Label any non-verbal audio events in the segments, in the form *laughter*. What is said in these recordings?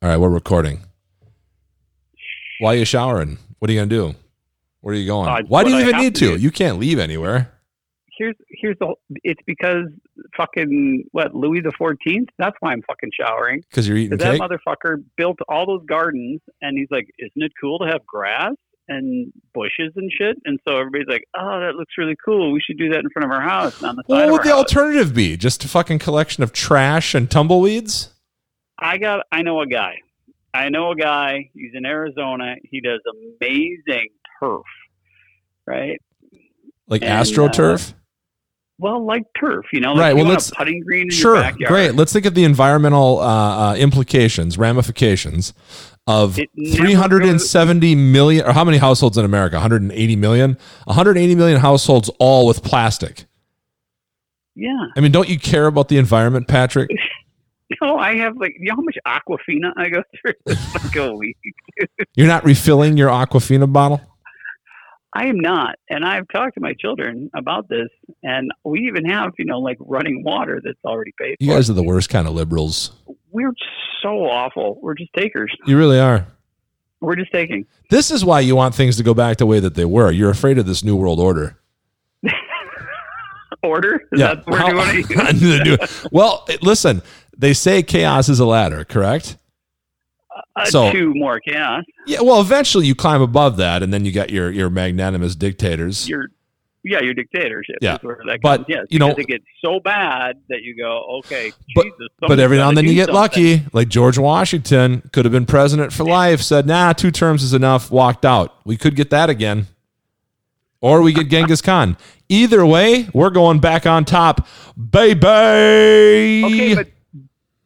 All right, we're recording. Why are you showering? What are you gonna do? Where are you going? Uh, Why do you I even need to to? You can't leave anywhere. Here's here's the. It's because fucking what Louis the Fourteenth. That's why I'm fucking showering. Because you're eating Because that motherfucker built all those gardens, and he's like, "Isn't it cool to have grass and bushes and shit?" And so everybody's like, "Oh, that looks really cool. We should do that in front of our house on the Well, what would the house." alternative be? Just a fucking collection of trash and tumbleweeds? I got. I know a guy. I know a guy. He's in Arizona. He does amazing turf. Right. Like And, astroturf? Well, like turf, you know. Like Right, you well, let's- a putting green Sure, great. Let's think of the environmental uh, uh, implications, ramifications of It never 370 million, or how many households in America? 180 million? 180 million households, all with plastic. Yeah. I mean, don't you care about the environment, Patrick? *laughs* *laughs* No, I have like you know how much Aquafina I go through *laughs* like a week. *laughs* You're not refilling your Aquafina bottle? I am not, and I've talked to my children about this, and we even have you know like running water that's already paid You for. guys are the worst kind of liberals. We're so awful. We're just takers. You really are. We're just taking. This is why you want things to go back the way that they were. You're afraid of this new world order. Order? Is word How- you want to use? New- well, listen, they say chaos is a ladder, correct? Uh, So- two more chaos. Yeah, well, eventually you climb above that, and then you got your your magnanimous dictators. Your yeah, your dictatorship. Yeah. is where that But, yes, you know- it gets so bad that you go, okay, But- Jesus. But every now and then you get something. lucky. Like George Washington could have been president for life, said, nah, two terms is enough, walked out. We could get that again. Or we get *laughs* Genghis Khan. Either way, we're going back on top. Baby. Okay, but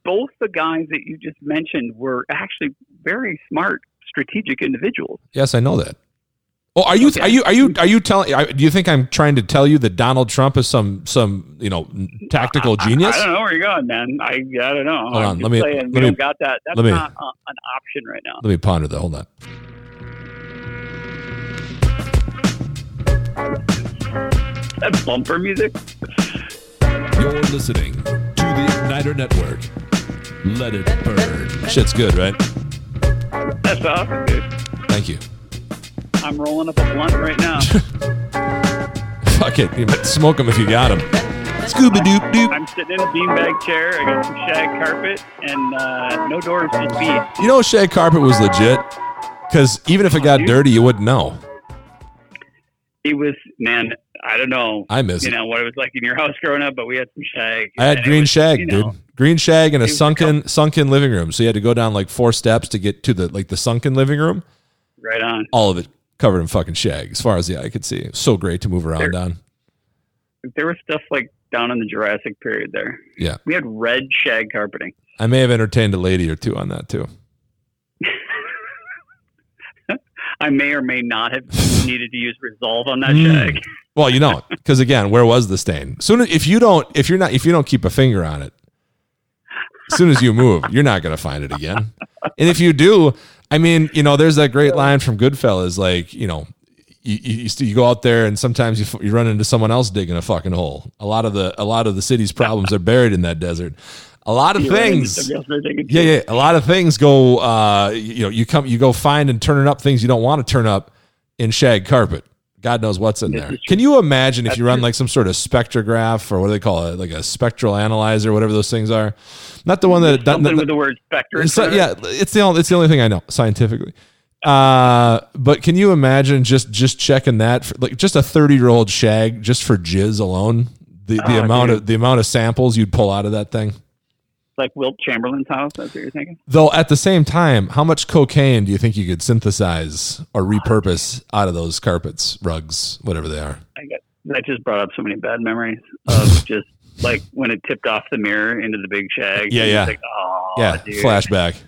both the guys that you just mentioned were actually very smart, strategic individuals. yes, I know that. Oh, are you Okay. are you are you are you telling do you think I'm trying to tell you that Donald Trump is some some, you know, tactical I- genius? I, don't know where you're going, man. I I don't know. Hold I'm on, let me- saying, let we me- don't got that. That's let me- not uh, an option right now. Let me ponder that. Hold on. That's bumper music. You're listening to the Igniter Network. Let it burn. Shit's good, right? That's awesome, dude. Thank you. I'm rolling up a blunt right now. *laughs* Fuck it. You might smoke them if you got them. Scooby doop doop. I'm sitting in a beanbag chair. I got some shag carpet and uh, no doors, to beads. You know, shag carpet was legit because even if it got dirty, you wouldn't know. It was, man. I don't know. I miss you it. know what it was like in your *laughs* house growing up, but we had some shag. I had green was, shag, you know, dude. Green shag and a sunken sunken living room. So you had to go down like four steps to get to the like the sunken living room. Right on. All of it covered in fucking shag, as far as the eye could see. So great to move around There- down. There was stuff like down in the Jurassic period there. Yeah. We had red shag carpeting. I may have entertained a lady or two on that too. *laughs* I may or may not have *laughs* needed to use resolve on that Mm. shag. Well, you don't, because again, where was the stain? Soon if you don't, if you're not, if you don't keep a finger on it, as soon as you move, you're not going to find it again. And if you do, I mean, you know, there's that great line from Goodfellas, like, you know, you, you, you go out there and sometimes you, you run into someone else digging a fucking hole. A lot of the a lot of the city's problems are buried in that desert. A lot of You things. somebody else, they're taking Yeah, yeah. A lot of things go. Uh, you know, you come, you go find and turning up things you don't want to turn up in shag carpet. God knows what's in there. Can you imagine if you run like some sort of spectrograph or what do they call it, like a spectral analyzer, whatever those things are? Not the one that. Something not- with the word spectre. in it's not- front of it. yeah, it's the only, it's the only thing I know scientifically. Uh, but can you imagine just just checking that for, like just a thirty year old shag just for jizz alone? The the Oh, amount dude. of the amount of samples you'd pull out of that thing. Like Wilt Chamberlain's house. That's what you're thinking. Though at the same time, how much cocaine do you think you could synthesize or repurpose out of those carpets, rugs, whatever they are? I got that just brought up so many bad memories of *laughs* just like when it tipped off the mirror into the big shag. Yeah, yeah. Like, yeah, dude. flashback. *laughs*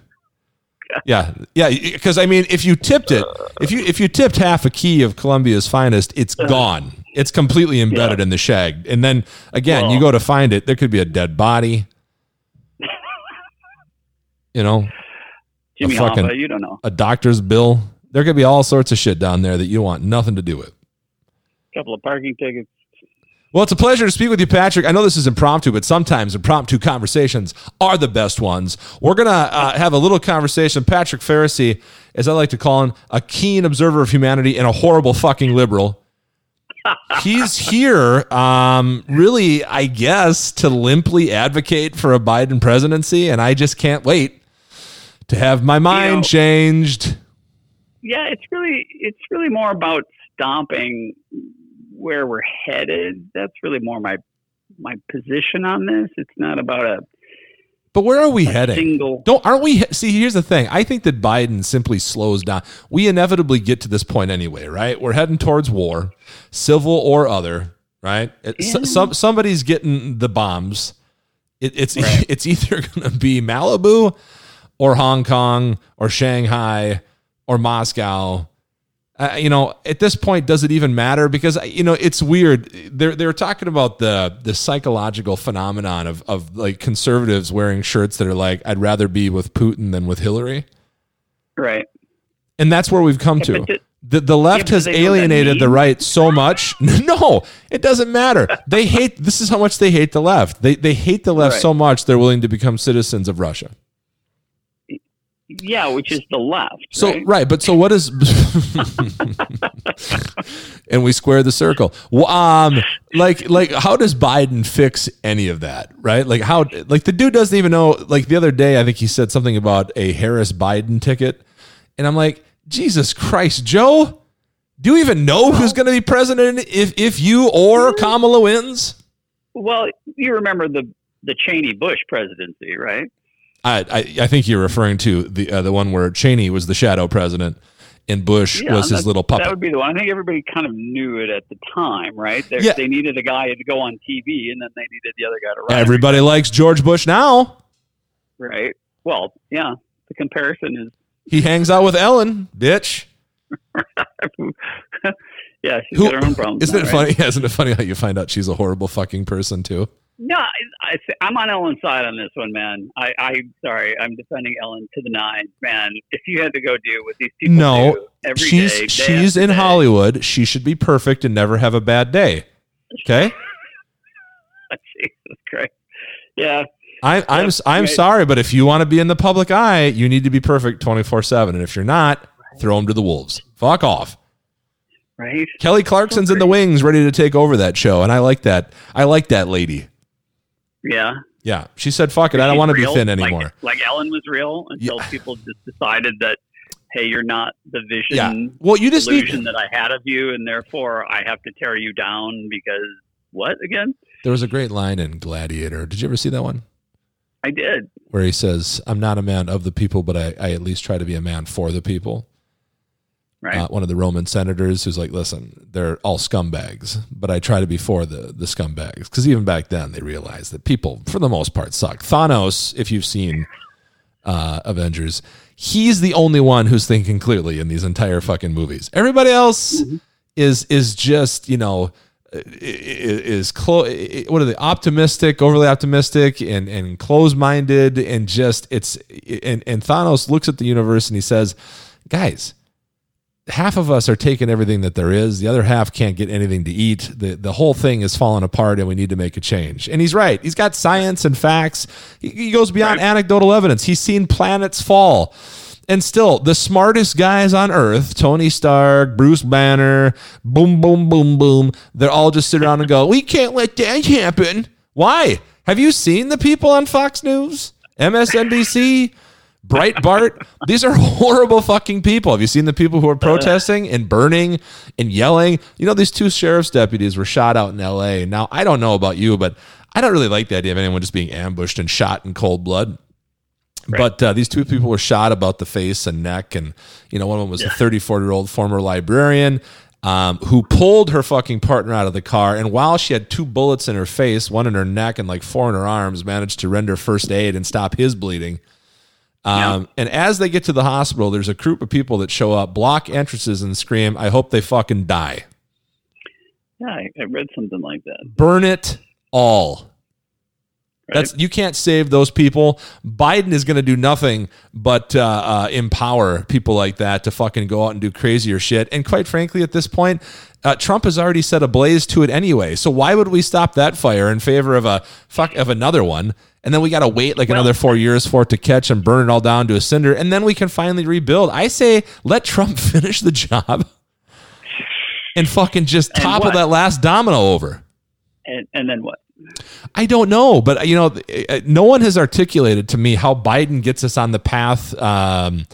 Yeah, yeah, because I mean, if you tipped it, if you if you tipped half a key of Colombia's finest, it's uh-huh. gone. It's completely embedded in the shag. And then again, you go to find it, there could be a dead body. You know, Jimmy a fucking- Hoffa, you don't know. a doctor's bill. There could be all sorts of shit down there that you want nothing to do with. A couple of parking tickets. Well, it's a pleasure to speak with you, Patrick. I know this is impromptu, but sometimes impromptu conversations are the best ones. We're going to uh, have a little conversation. Patrick Pharisee, as I like to call him, a keen observer of humanity and a horrible fucking liberal. He's *laughs* here, um, really, I guess, to limply advocate for a Biden presidency, and I just can't wait to have my mind know- changed. Yeah, it's really it's really more about stomping where we're headed. That's really more my my position on this. It's not about a But where are we heading? single. Don't aren't we? See, here's the thing. I think that Biden simply slows down. We inevitably get to this point anyway, right? We're heading towards war, civil or other, right? Yeah. some somebody's getting the bombs. It, it's Right. *laughs* it's either going to be Malibu, or Hong Kong, or Shanghai, or Moscow. Uh, you know, at this point, does it even matter? Because you know, it's weird. They're they're talking about the the psychological phenomenon of of like conservatives wearing shirts that are like, "I'd rather be with Putin than with Hillary," Right. and that's where we've come Yeah, to. the- The, left but has they know what that alienated the right so much. *laughs* No, it doesn't matter. They hate. This is how much they hate the left. They they hate the left Right. so much they're willing to become citizens of Russia. Yeah, which is the left. So right? right, but so what is? *laughs* and we square the circle. Um, like like how does Biden fix any of that? Right, like how like the dude doesn't even know. Like the other day, I think he said something about a Harris Biden ticket, and I'm like, Jesus Christ, Joe, do you even know who's going to be president if if you or Kamala wins? Well, you remember the the Cheney Bush presidency, right? I, I, I think you're referring to the uh, the one where Cheney was the shadow president and Bush Yeah, was his little puppet. That would be the one. I think everybody kind of knew it at the time, right? They, Yeah. they needed a guy to go on TV, and then they needed the other guy to run. Everybody likes George Bush now. right? Well, yeah. The comparison is He hangs out with Ellen, bitch. *laughs* yeah, she's Who- got her own problems. *laughs* Isn't now, it right? funny? *laughs* Isn't it funny how you find out she's a horrible fucking person too? No, I, I, I'm on Ellen's side on this one, man. I, I, sorry, I'm defending Ellen to the nines, man. If you had to go deal with these people, No, do every she's day, she's in. Hollywood. She should be perfect and never have a bad day. Okay, *laughs* Jesus Christ. Yeah, I, I'm I'm right. sorry, but if you want to be in the public eye, you need to be perfect twenty four seven. And if you're not, throw them to the wolves. Fuck off. right. Kelly Clarkson's in the wings, ready to take over that show, and I like that. I like that lady. Yeah. Yeah, she said, "Fuck it, I don't want to be thin anymore." Like, Ellen was real until people just decided that, hey, you're not the vision Yeah. Well, you just need illusion that I had of you, and therefore I have to tear you down because what again? There was a great line in Gladiator. Did you ever see that one? I did. Where he says, I'm not a man of the people, but I, I at least try to be a man for the people. Right. Uh, one of the Roman senators who's like, listen, they're all scumbags, but I try to be for the, the scumbags. Because even back then, they realized that people, for the most part, suck. Thanos, if you've seen uh, Avengers, he's the only one who's thinking clearly in these entire fucking movies. Everybody else is is just you know is clo- i- what are they optimistic overly optimistic and and closed-minded and just it's and, and Thanos looks at the universe and he says guys half of us are taking everything that there is. The other half can't get anything to eat. The the whole thing is falling apart and we need to make a change. And he's right. He's got science and facts. He, he goes beyond Right. anecdotal evidence. He's seen planets fall. And still, the smartest guys on earth, Tony Stark, Bruce Banner, boom, boom, boom, boom, they're all just sit around and go, we can't let that happen. Why? Have you seen the people on Fox News, MSNBC, Breitbart? These are horrible fucking people. Have you seen the people who are protesting and burning and yelling? You know, these two sheriff's deputies were shot out in LA. Now, I don't know about you, but I don't really like the idea of anyone just being ambushed and shot in cold blood. But uh, these two people were shot about the face and neck, and you know one of them was a 34 year old former librarian um, who pulled her fucking partner out of the car, and while she had two bullets in her face, one in her neck and like four in her arms, managed to render first aid and stop his bleeding. Um, And as they get to the hospital, there's a group of people that show up, block entrances, and scream, "I hope they fucking die! Yeah, I, I read something like that. Burn it all!" Right? That's you can't save those people. Biden is going to do nothing but uh, uh, empower people like that to fucking go out and do crazier shit. And quite frankly, at this point, Uh, Trump has already set a blaze to it anyway. So why would we stop that fire in favor of a fuck of another one? And then we got to wait like Well- another four years for it to catch and burn it all down to a cinder, and then we can finally rebuild. I say let Trump *laughs* finish the job and fucking just And topple what? that last domino over. And, and then what? I don't know, but you know, uh, no one has articulated to me how Biden gets us on the path. Um,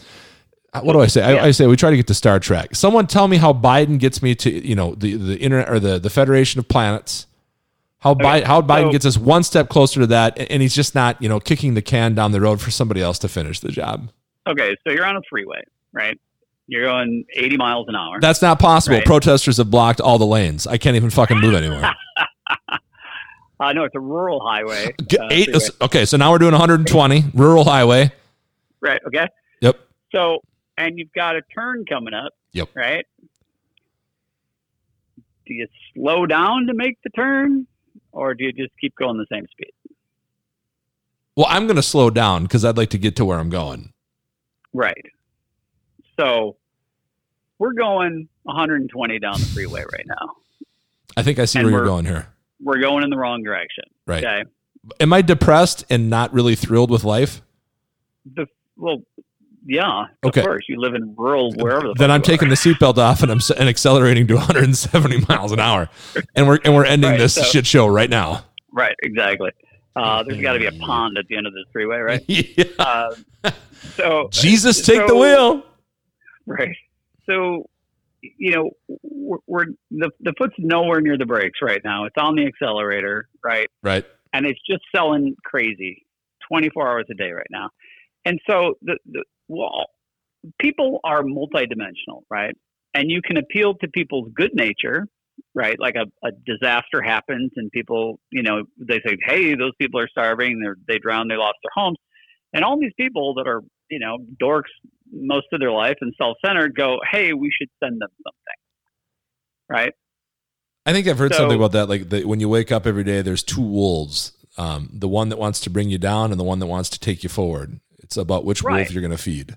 what do I say? I, I say we try to get to Star Trek. Someone tell me how Biden gets me to you know the the internet or the the Federation of Planets. How Bi- how Biden so- gets us one step closer to that, and and he's just not you know kicking the can down the road for somebody else to finish the job. Okay, so you're on a freeway, right? You're going 80 miles an hour. That's not possible. Right. Protesters have blocked all the lanes. I can't even fucking move anymore. *laughs* uh, no, it's a rural highway. *laughs* Uh, eight, freeway. okay, so now we're doing 120 rural highway. Right. Okay. Yep. So, and you've got a turn coming up. Yep. Right. Do you slow down to make the turn, or do you just keep going the same speed? Well, I'm going to slow down because I'd like to get to where I'm going. Right. So, we're going 120 down the freeway right now. *laughs* I think I see And where you're going here. We're going in the wrong direction. Right. Okay. Am I depressed and not really thrilled with life? The well, yeah. Okay. Of course, you live in rural wherever. The Then I'm taking the seatbelt off and I'm and accelerating to *laughs* 170 miles an hour, and we're and we're ending Right, this so- shit show right now. Right. Exactly. Uh, there's got to be a pond at the end of this freeway, right? *laughs* Yeah. Uh, so Jesus, take the wheel. Right. So, you know, we're, we're the the foot's nowhere near the brakes right now. It's on the accelerator, right? Right. And it's just selling crazy, twenty four hours a day right now. And so the the well, people are multidimensional, right? And you can appeal to people's good nature, right? Like a, a disaster happens and people, you know, they say, "Hey, those people are starving. They're they drowned. They lost their homes." And all these people that are, you know, dorks most of their life and self-centered go, "Hey, we should send them something." Right? I think I've heard So- something about that. Like the, when you wake up every day, there's two wolves. Um, the one that wants to bring you down and the one that wants to take you forward. It's about which Right. wolf you're going to feed.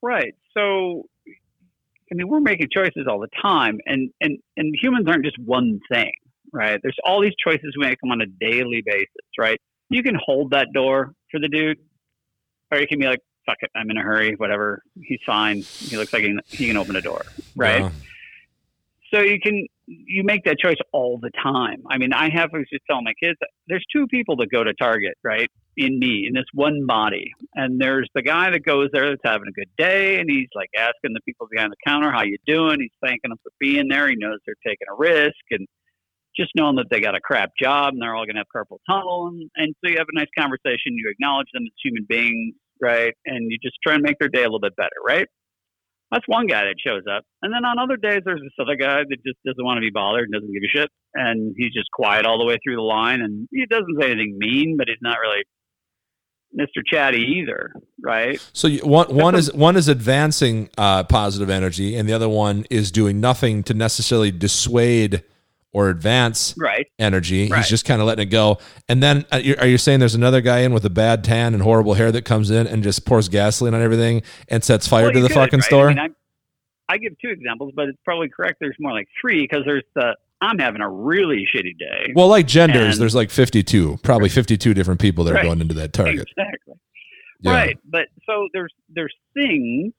Right. So, I mean, we're making choices all the time, and and and humans aren't just one thing, right? There's all these choices we make on a daily basis, right? You can hold that door for the dude, or you can be like, "Fuck it, I'm in a hurry, whatever. He's fine. He looks like he can, he can open a door, right?" Yeah. So you can you make that choice all the time. I mean, I have I was just telling my kids there's two people that go to Target, right? In me, in this one body. And there's the guy that goes there that's having a good day and he's like asking the people behind the counter, How you doing? He's thanking them for being there. He knows they're taking a risk and just knowing that they got a crap job and they're all gonna have carpal tunnel and, and so you have a nice conversation, you acknowledge them as human beings, right? And you just try and make their day a little bit better, right? That's one guy that shows up. And then on other days, there's this other guy that just doesn't want to be bothered and doesn't give a shit. And he's just quiet all the way through the line. And he doesn't say anything mean, but he's not really Mr. Chatty either, right? So you, one one is one is advancing uh, positive energy, and the other one is doing nothing to necessarily dissuade or advance Right. energy. Right. He's just kind of letting it go. And then uh, you- are you saying there's another guy in with a bad tan and horrible hair that comes in and just pours gasoline on everything and sets fire Well, to the could, fucking right? store? I, mean, I give two examples, but it's probably correct. There's more like three because there's the I'm having a really shitty day. well, like genders, And- there's like 52, probably 52 different people that are going into that target. Exactly. Yeah. Right. But so there's there's things,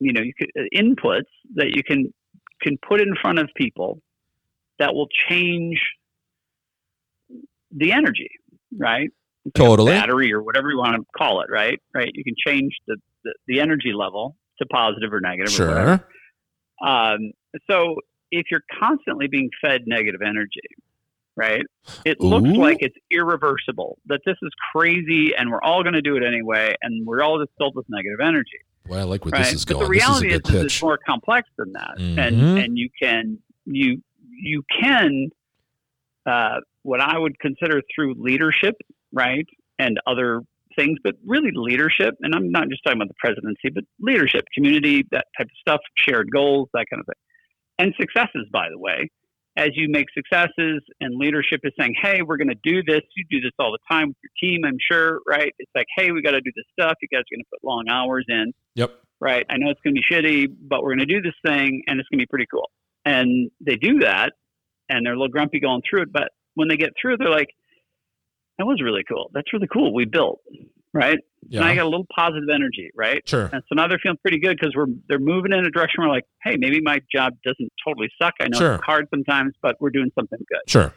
you know, you could uh, inputs that you can can put in front of people that will change the energy, right? Like Totally. battery or whatever you want to call it, right? Right. You can change the, the, the energy level to positive or negative or. Sure. Um, so if you're constantly being fed negative energy, right, it looks Ooh. like it's irreversible, that this is crazy and we're all going to do it anyway, and we're all just filled with negative energy, Well, I like where right? this is but going. the This is reality is, it's more complex than that, Mhm. and and you can you you can uh, what I would consider through leadership, right, and other things, but really leadership, and I'm not just talking about the presidency, but leadership, community, that type of stuff, shared goals, that kind of thing, and successes, by the way. As you make successes and leadership is saying, hey, we're going to do this. You do this all the time with your team, I'm sure, right? It's like, hey, we got to do this stuff. You guys are going to put long hours in Yep. right? I know it's going to be shitty, but we're going to do this thing and it's going to be pretty cool. And they do that and they're a little grumpy going through it. But when they get through, they're like, that was really cool. That's really cool. We built, right? Yeah. And I got a little positive energy, right? Sure. And so now they're feeling pretty good because we're they're moving in a direction where like, hey, maybe my job doesn't totally suck. I know Sure. it's hard sometimes, but we're doing something good. Sure.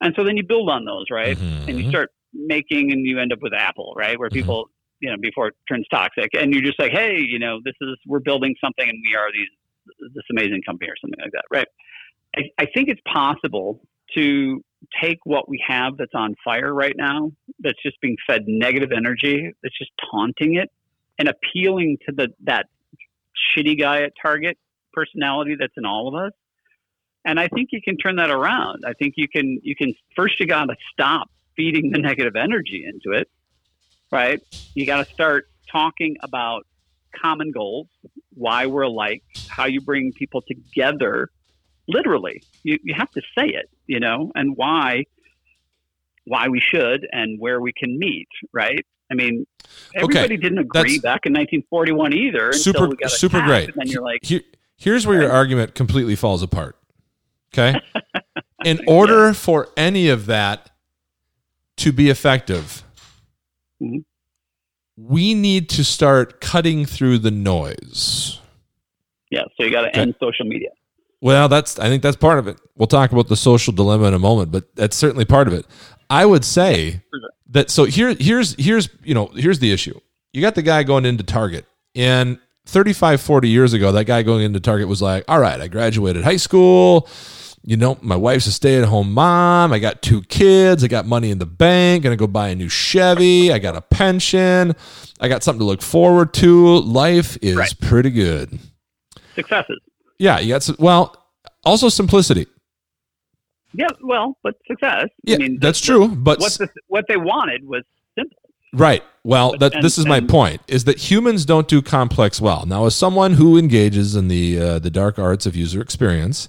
And so then you build on those, right? And you Mhm. start making, and you end up with Apple, right? Where Mhm. people, you know, before it turns toxic, and you're just like, hey, you know, this is we're building something, and we are these this amazing company or something like that, right? I, I think it's possible to take what we have that's on fire right now, that's just being fed negative energy, that's just taunting it, and appealing to the that shitty guy at Target personality that's in all of us. And I think you can turn that around. I think you can you can first you got to stop feeding the negative energy into it, right? You got to start talking about common goals, why we're alike, how you bring people together. Literally, you, you have to say it, you know, and why why we should and where we can meet, right? I mean, everybody didn't agree back in 1941 either. Super- we got super attacked, great. And then you're like, Here, here's where your argument completely falls apart. Okay. *laughs* In order for any of that to be effective, Mhm. we need to start cutting through the noise. yeah, so you got to Okay. end social media. Well, that's I think that's part of it. We'll talk about the social dilemma in a moment, but that's certainly part of it. I would say that so here here's here's you know here's the issue. You got the guy going into Target and 35 40 years ago that guy going into Target was like, "All right, I graduated high school. You know, my wife's a stay-at-home mom. I got two kids. I got money in the bank. Gonna go buy a new Chevy. I got a pension. I got something to look forward to. Life is Right. pretty good." Successes. Yeah, you got some, well, also simplicity. Yeah, well, but success. Yeah, I mean, that's the- true. But What the, what they wanted was simple. right. Well, that And- this is my and- point: is that humans don't do complex well. Now, as someone who engages in the uh, the dark arts of user experience,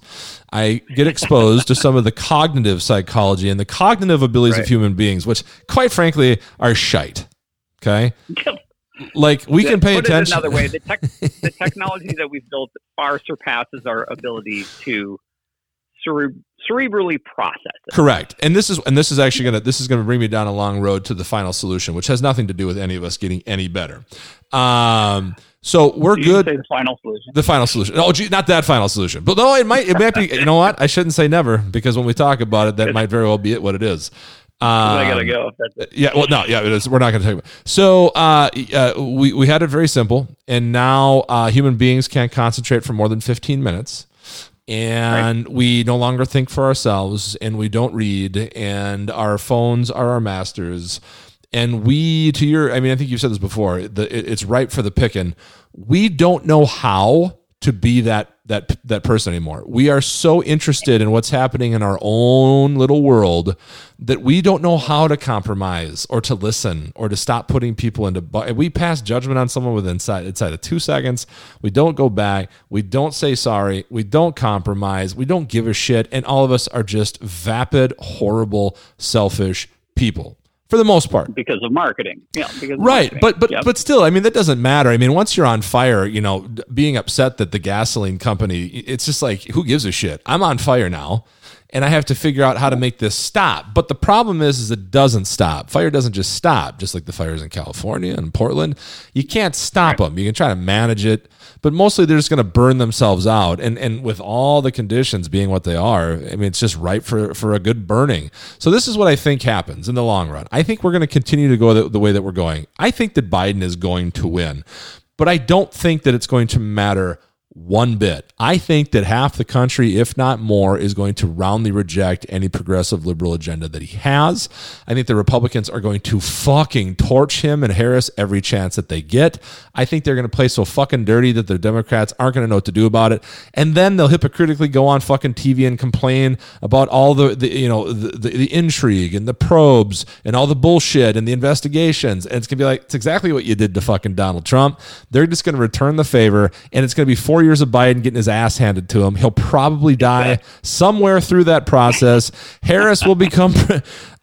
I get exposed to some of the cognitive psychology and the cognitive abilities of human beings, which, quite frankly, are shite. Okay, *laughs* like we can pay Put attention. It another way, the, tech, *laughs* the technology that we've built far surpasses our ability to cere- cerebrally process it. Correct. And this is and this is actually gonna this is gonna bring me down a long road to the final solution, which has nothing to do with any of us getting any better. Um, so we're You good. Say the final solution. The final solution. Oh, gee, not that final solution, but no, it might. It might be. You know what? I shouldn't say never because when we talk about it, that might very well be it. What it is. Um, I gotta go. It. yeah, well, no, yeah, is. We're not to talk about. So, uh, uh, we we had it very simple, and now uh, human beings can't concentrate for more than fifteen minutes, and we no longer think for ourselves, and we don't read, and our phones are our masters, and we, to your, I mean, I think you've said this before. The, it, it's ripe for the picking. We don't know how to be that that that person anymore. We are so interested in what's happening in our own little world that we don't know how to compromise or to listen or to stop putting people into. We pass judgment on someone within inside inside of two seconds. We don't go back. We don't say sorry. We don't compromise. We don't give a shit. And all of us are just vapid, horrible, selfish people for the most part. because of marketing. Yeah, because Right, marketing. but but Yep. but still, I mean that doesn't matter. I mean, once you're on fire, you know, being upset that the gasoline company, it's just like who gives a shit? I'm on fire now, and I have to figure out how to make this stop. But the problem is, is it doesn't stop. Fire doesn't just stop, just like the fires in California and Portland. You can't stop them. You can try to manage it, but mostly they're just going to burn themselves out. And and with all the conditions being what they are, I mean, it's just ripe for for a good burning. So this is what I think happens in the long run. I think we're going to continue to go the, the way that we're going. I think that Biden is going to win, but I don't think that it's going to matter one bit. I think that half the country, if not more, is going to roundly reject any progressive liberal agenda that he has. I think the Republicans are going to fucking torch him and Harris every chance that they get. I think they're going to play so fucking dirty that the Democrats aren't going to know what to do about it. And then they'll hypocritically go on fucking TV and complain about all the, the you know, the, the, the intrigue and the probes and all the bullshit and the investigations. And it's going to be like, it's exactly what you did to fucking Donald Trump. They're just going to return the favor and it's going to be four years of Biden getting his ass handed to him. He'll probably die somewhere through that process. Harris will become,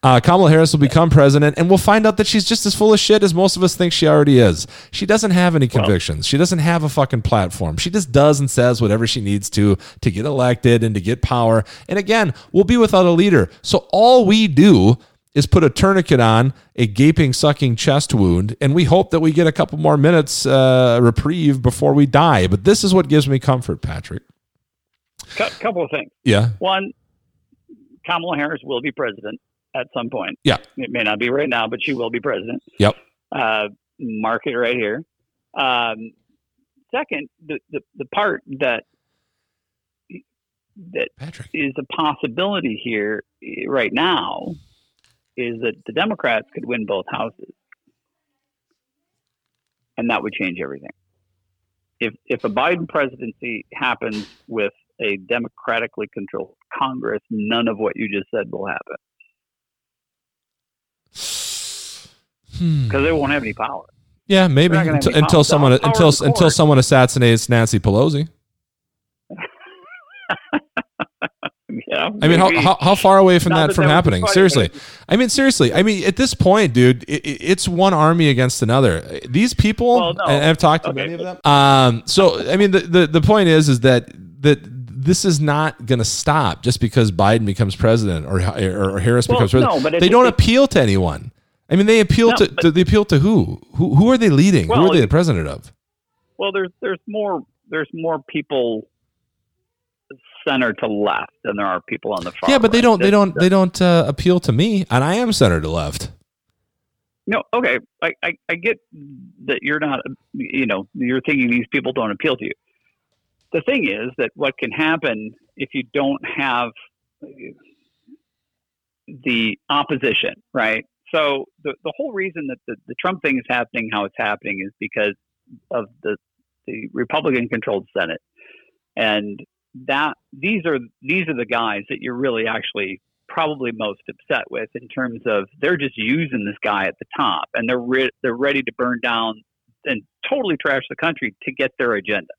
uh, Kamala Harris will become president, and we'll find out that she's just as full of shit as most of us think she already is. She doesn't have any convictions. she doesn't have a fucking platform. She just does and says whatever she needs to to get elected and to get power. And again, we'll be without a leader. So all we do is put a tourniquet on a gaping, sucking chest wound, and we hope that we get a couple more minutes uh, reprieve before we die. But this is what gives me comfort, Patrick. A couple of things. Yeah. One, Kamala Harris will be president at some point. Yeah. It may not be right now, but she will be president. Yep. Uh, mark it right here. Um, second, the, the, the part that that Patrick. is a possibility here eh, right now is that the Democrats could win both houses, and that would change everything. If if a Biden presidency happens with a democratically controlled Congress, none of what you just said will happen Hmm. because they won't have any power. Yeah, maybe They're not gonna have until, until someone until until someone assassinates Nancy Pelosi. *laughs* *laughs* Yeah, I mean, how, how, how far away from Not that that from that happening? Seriously. I mean, seriously. I mean, at this point, dude, it, it- it's one army against another. These people, Well, no. and I've talked to Okay, many of them. Um, so, I mean, the, the, the point is, is that, that this is not going to stop just because Biden becomes president or, or, Harris Well, becomes president. no, but they don't it's- appeal to anyone. I mean, they appeal No, to, but- they appeal to who? Who, who are they leading? who are they the president of? Well, there's there's more there's more people center to left than there are people on the far. Yeah, but they don't, they don't, they don't uh, appeal to me, and I am center to left. No, okay, I, I I get that you're not you know you're thinking these people don't appeal to you. The thing is that what can happen if you don't have the opposition, right? So the the whole reason that the, the Trump thing is happening how it's happening is because of the the Republican controlled Senate. And that these are these are the guys that you're really actually probably most upset with in terms of they're just using this guy at the top and they're re- they're ready to burn down and totally trash the country to get their agenda,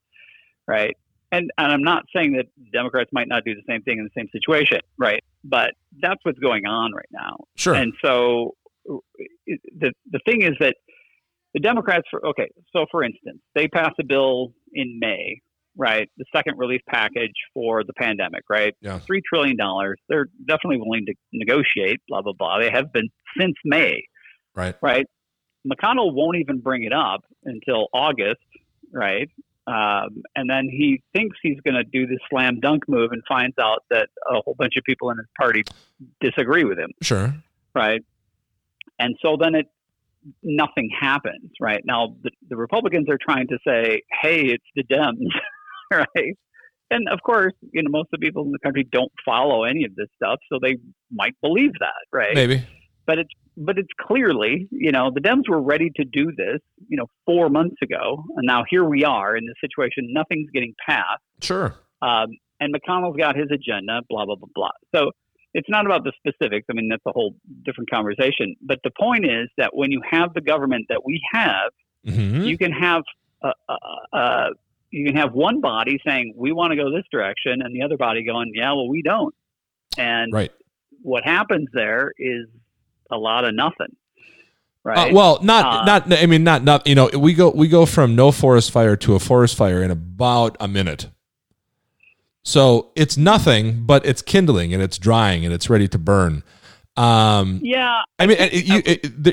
right? And and I'm not saying that Democrats might not do the same thing in the same situation, right? But that's what's going on right now. Sure. And so the the thing is that the Democrats for okay, so for instance, they passed a bill in May, right? The second relief package for the pandemic, right? Yeah. Three trillion dollars. They're definitely willing to negotiate, blah blah blah. They have been since May, right. right? McConnell won't even bring it up until August, right? Um, and then he thinks he's going to do the slam dunk move and finds out that a whole bunch of people in his party disagree with him Sure. right? And so then it nothing happens, right? Now the, the Republicans are trying to say, "Hey, it's the Dems," *laughs* *laughs* right? And of course, you know, most of the people in the country don't follow any of this stuff, so they might believe that, right? Maybe. But it's but it's clearly, you know, the Dems were ready to do this, you know, four months ago, and now here we are in this situation. Nothing's getting passed. Sure. Um, and McConnell's got his agenda, blah, blah, blah, blah. So it's not about the specifics. I mean, that's a whole different conversation. But the point is that when you have the government that we have, hmm you can have uh, uh, uh, you can have one body saying we want to go this direction, and the other body going, yeah, well, we don't. And Right. what happens there is a lot of nothing. Uh, Right. well, not Uh, not. I mean, not not. You know, we go we go from no forest fire to a forest fire in about a minute. So it's nothing, but it's kindling and it's drying and it's ready to burn. Um, yeah. I mean, you,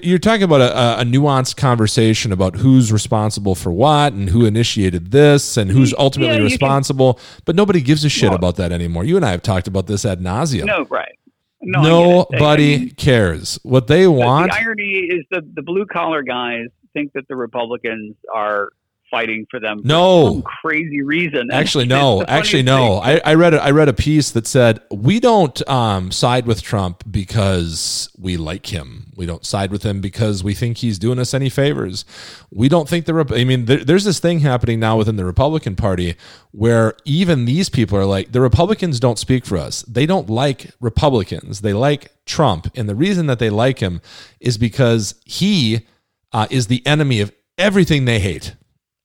you're talking about a, a nuanced conversation about who's responsible for what and who initiated this and who's Yeah, ultimately can- responsible. but nobody gives a shit Well- about that anymore. You and I have talked about this ad nauseum. No, right. No, it. I Nobody mean, cares. What they want. The irony is that the blue collar guys think that the Republicans are fighting for them for No. some crazy reason. Actually, no. Actually, no. I, I read a, I read a piece that said we don't um, side with Trump because we like him. We don't side with him because we think he's doing us any favors. We don't think the. I mean, there, there's this thing happening now within the Republican Party where even these people are like the Republicans don't speak for us. They don't like Republicans. They like Trump, and the reason that they like him is because he uh, is the enemy of everything they hate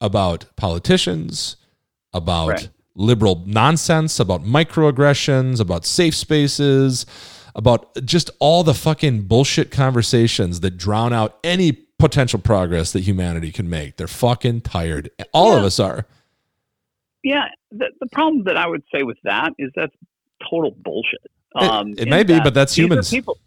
about politicians, about Right. liberal nonsense, about microaggressions, about safe spaces, about just all the fucking bullshit conversations that drown out any potential progress that humanity can make. They're fucking tired. All of us are. Yeah, the, the problem that I would say with that is that's total bullshit. It- Um, it in may be, that but that's humans. People,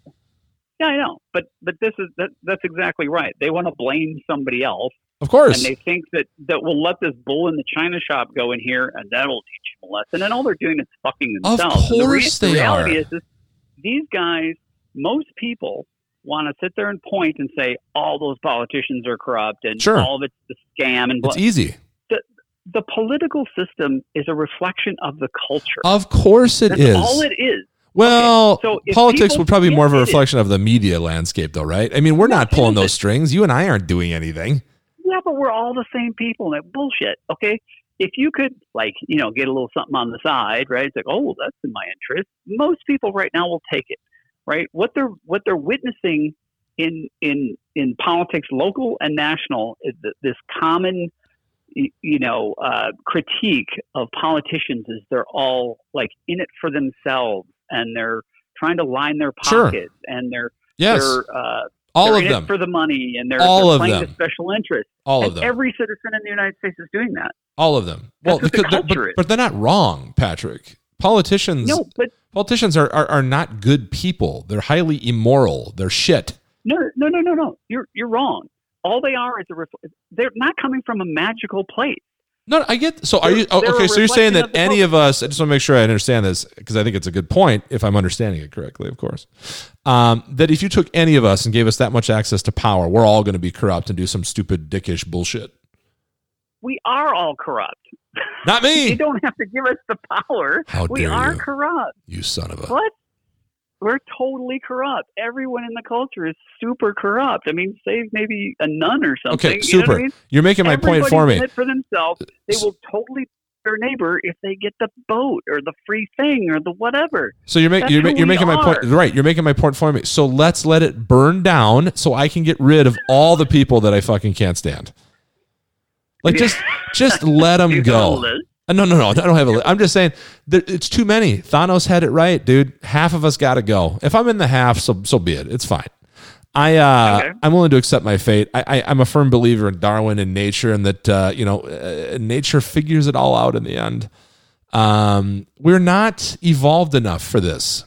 yeah, I know, but but this is that, that's exactly right. They want to blame somebody else, Of course. and they think that that will let this bull in the china shop go in here, and that'll teach them a lesson. And all they're doing is fucking themselves. The course the they reality are. is, is these guys, most people want to sit there and point and say all those politicians are corrupt and Sure. all of it's the scam and blah. it's easy. the the political system is a reflection of the culture. Of course it That's is. all it is. Well, Okay, so politics would probably be more of a yeah, it is. reflection of the media landscape, though, right? I mean, we're not pulling those strings. You and I aren't doing anything. Yeah, but we're all the same people. And that bullshit. Okay, if you could like you know get a little something on the side, right? It's like oh that's in my interest. Most people right now will take it, right? What they're what they're witnessing in in in politics, local and national, is th- this common you know uh, critique of politicians is they're all like in it for themselves and they're trying to line their Sure. pockets and they're Yes, they're uh, all they're of them. for the money and they're, All they're of playing them. to special interest. all and of them. every citizen in the United States is doing that. all of them. That's well, what the because they're- culture but, is. but they're not wrong, Patrick. Politicians, No, but politicians are, are are not good people. They're highly immoral. They're shit. no, no, no, no, no. You're you're wrong. All they are is a they're not coming from a magical place. No, I get. So are you oh, okay? So you're saying that any of us? I just want to make sure I understand this because I think it's a good point. If I'm understanding it correctly, of course, um, that if you took any of us and gave us that much access to power, we're all going to be corrupt and do some stupid dickish bullshit. We are all corrupt. Not me. *laughs* You don't have to give us the power. How we dare are you. corrupt. You son of a. What? We're totally corrupt. Everyone in the culture is super corrupt. I mean, save maybe a nun or something. Okay, You know I super. mean? You're making my point for me. for themselves. They will totally their neighbor if they get the boat or the free thing or the whatever. So you're, make, you're, ma- you're making my point right. You're making my point for me. So let's let it burn down so I can get rid of all the people that I fucking can't stand. Like just just let *laughs* them go. Uh, No, no, no. I don't have a. I'm just saying it's too many. Thanos had it right, dude. Half of us got to go. If I'm in the half, so so be it. It's fine. I uh, Okay. I'm willing to accept my fate. I, I I'm a firm believer in Darwin and nature, and that uh, you know uh, nature figures it all out in the end. Um, we're not evolved enough for this.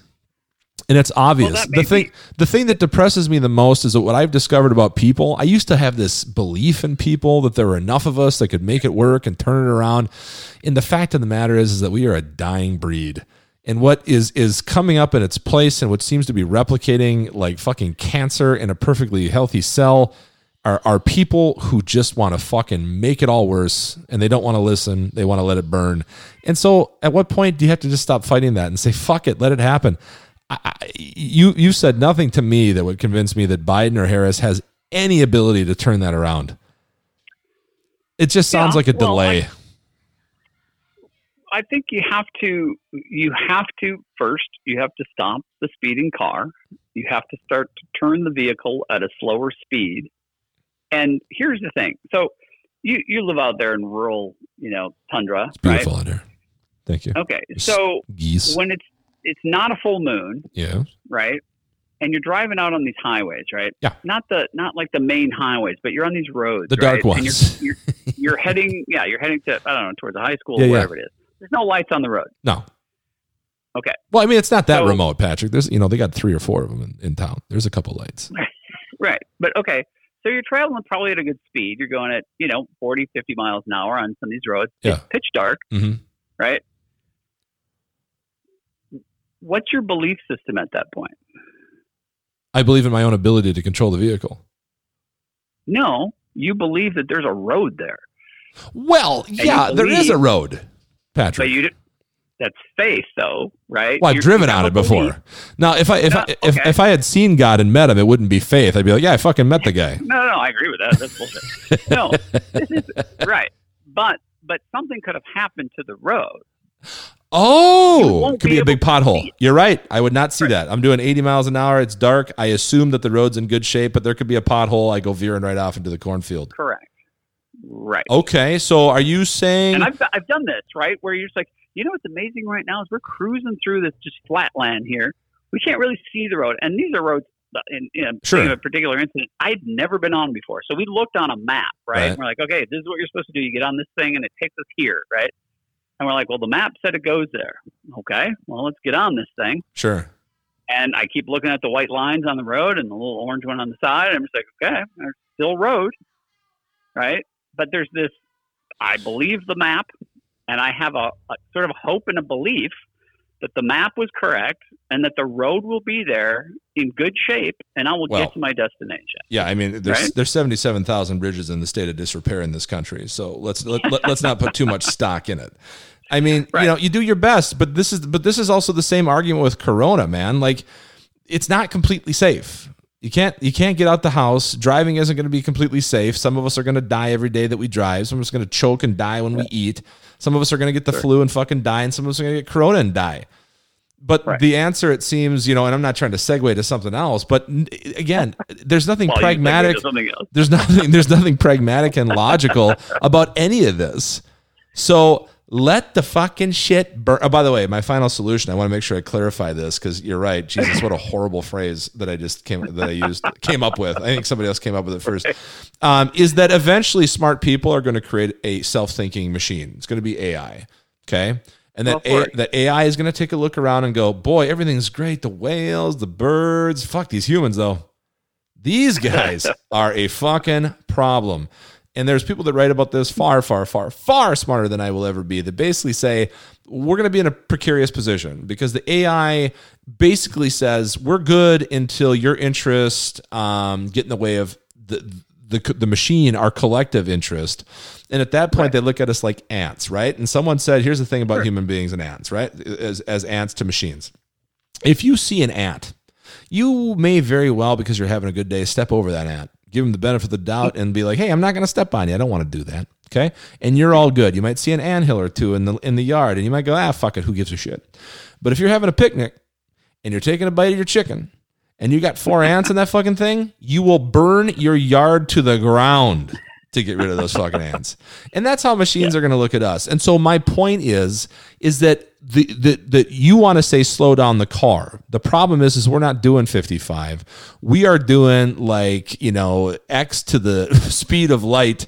And it's obvious. that the thing be- the thing that depresses me the most is that what I've discovered about people, I used to have this belief in people that there were enough of us that could make it work and turn it around. And the fact of the matter is, is that we are a dying breed. And what is is coming up in its place and what seems to be replicating like fucking cancer in a perfectly healthy cell are, are people who just want to fucking make it all worse and they don't want to listen. They want to let it burn. And so at what point do you have to just stop fighting that and say, fuck it, let it happen? I, I- you you said nothing to me that would convince me that Biden or Harris has any ability to turn that around. It just sounds Yeah, like a well, delay. I think you have to you have to first you have to stop the speeding car. You have to start to turn the vehicle at a slower speed. And here's the thing. So you you live out there in rural, you know, tundra, it's beautiful out here. Thank you. Okay. So Geese. when it's it's not a full moon, Yeah. right? And you're driving out on these highways, right? Yeah. Not the not like the main highways, but you're on these roads, The right? dark And ones. you're, you're, *laughs* you're heading, yeah, you're heading to I don't know towards the high school Yeah, or yeah. it is. There's no lights on the road. No. Okay. Well, I mean, it's not that So- remote, Patrick. There's, you know, they got three or four of them in, in town. There's a couple lights. *laughs* Right. But okay. So you're traveling probably at a good speed. You're going at, you know, 40, 50 miles an hour on some of these roads. Yeah. It's pitch dark, hmm right? What's your belief system at that point? I believe in my own ability to control the vehicle. No, you believe that there's a road there. Well, you yeah, there is a road, Patrick. But you that's faith though, right? Well, I've You- driven on it before. belief. Now, if I if No, I, if, okay. if I had seen God and met him, it wouldn't be faith. I'd be like, yeah, I fucking met the guy. *laughs* No, no, no, I agree with that. That's bullshit. *laughs* no, this is right. But but something could have happened to the road. Oh, won't could be be a big pothole. You're right. I would not see Right. that. I'm doing 80 miles an hour. It's dark. I assume that the road's in good shape, but there could be a pothole. I go veering right off into the cornfield. Correct. Right. Okay, so are you saying? And I've I've done this right where you're just like, you know what's amazing right now is we're cruising through this just flat land here. We can't really see the road, and these are roads. In, in Sure. a particular incident, I'd never been on before. So we looked on a map, right? Right. And we're like, okay, this is what you're supposed to do. You get on this thing, and it takes us here, right? And we're like, well, the map said it goes there. Okay, well, let's get on this thing. sure. And I keep looking at the white lines on the road and the little orange one on the side. I'm just like, okay, there's still road, right? But there's this, I believe the map, and I have a, a sort of hope and a belief that the map was correct and that the road will be there in good shape and I will Well, get to my destination. Yeah, I mean, there's Right? there's seventy seven thousand bridges in the state of disrepair in this country. So let's let, let, us not put too much *laughs* stock in it. I mean, Right. you know, you do your best, but this is but this is also the same argument with Corona, man. Like, it's not completely safe. You can't you can't get out the house. Driving isn't going to be completely safe. Some of us are going to die every day that we drive. Some of us are going to choke and die when we eat. Some of us are going to get the flu and fucking die, and some of us are going to get Corona and die. But Right. the answer, it seems, you know, and I'm not trying to segue to something else, but again, there's nothing *laughs* Well, you can segue to pragmatic. There's *laughs* nothing. There's nothing pragmatic and logical about any of this. So let the fucking shit burn. Oh, by the way, my final solution. I want to make sure I clarify this because you're right. Jesus, what a horrible phrase that I just came that I used came up with. I think somebody else came up with it first. Um, is that eventually smart people are going to create a self-thinking machine? It's going to be AI. Okay. And that, A, that AI is going to take a look around and go, boy, everything's great. The whales, the birds, fuck these humans though. These guys *laughs* are a fucking problem. And there's people that write about this far, far, far, far smarter than I will ever be that basically say we're going to be in a precarious position because the AI basically says we're good until your interest um, get in the way of the, the, the machine, our collective interest. And at that point, they look at us like ants, right? And someone said, here's the thing about human beings and ants, right? As, as ants to machines. If you see an ant, you may very well, because you're having a good day, step over that ant, give him the benefit of the doubt, and be like, "Hey, I'm not going to step on you. I don't want to do that." Okay, and you're all good. You might see an anthill or two in the in the yard, and you might go, "Ah, fuck it. Who gives a shit?" But if you're having a picnic and you're taking a bite of your chicken, and you got four ants in that fucking thing, you will burn your yard to the ground to get rid of those fucking *laughs* ants. And that's how machines are going to look at us. And so my point is is that the the that you want to say slow down the car. The problem is is we're not doing 55. We are doing like, you know, x to the *laughs* speed of light.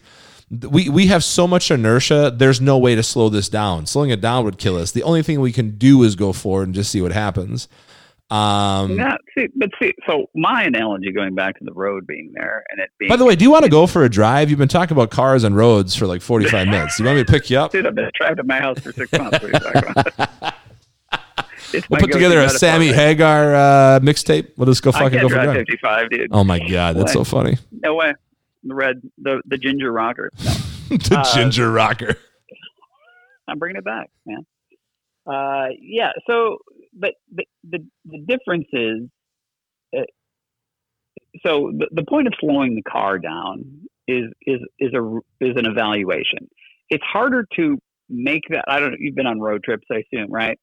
We we have so much inertia, there's no way to slow this down. Slowing it down would kill us. The only thing we can do is go forward and just see what happens. Um Yeah, see, but see, so my analogy going back to the road being there and it being. By the way, do you want to go for a drive? You've been talking about cars and roads for like 45 *laughs* minutes. Do you want me to pick you up? Dude, I've been trapped at my house for six months. What are you talking about? *laughs* It's We'll put together a Sammy metaphor. Hagar uh, mixtape. We'll just go fucking go for a drive drive. 55, dude. Oh my god, that's so funny. No way. The red, the the ginger rocker. *laughs* No, the Uh, ginger rocker. I'm bringing it back, man. Uh, yeah. So, but the the, the difference is, uh, so the, the point of slowing the car down is is is a is an evaluation. It's harder to make that. I don't. know. You've been on road trips, I assume, right?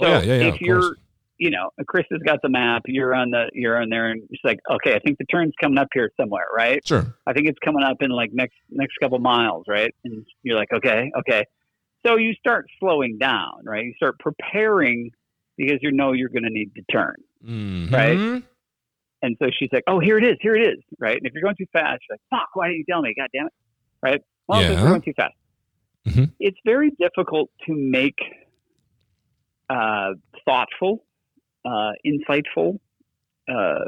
Oh, So yeah, yeah, yeah, if you're, course. you know, Chris has got the map. You're on the, you're on there, and it's like, okay, I think the turn's coming up here somewhere, right? Sure. I think it's coming up in like next next couple miles, right? And you're like, okay, okay. So you start slowing down, right? You start preparing because you know you're going to need to turn. Mhm. Right. And so she's like, oh, here it is, here it is, right? And if you're going too fast, you're like, fuck, why didn't you tell me? God damn it, right? Well, Yeah. we're going too fast. Mhm. It's very difficult to make uh, thoughtful, uh, insightful uh,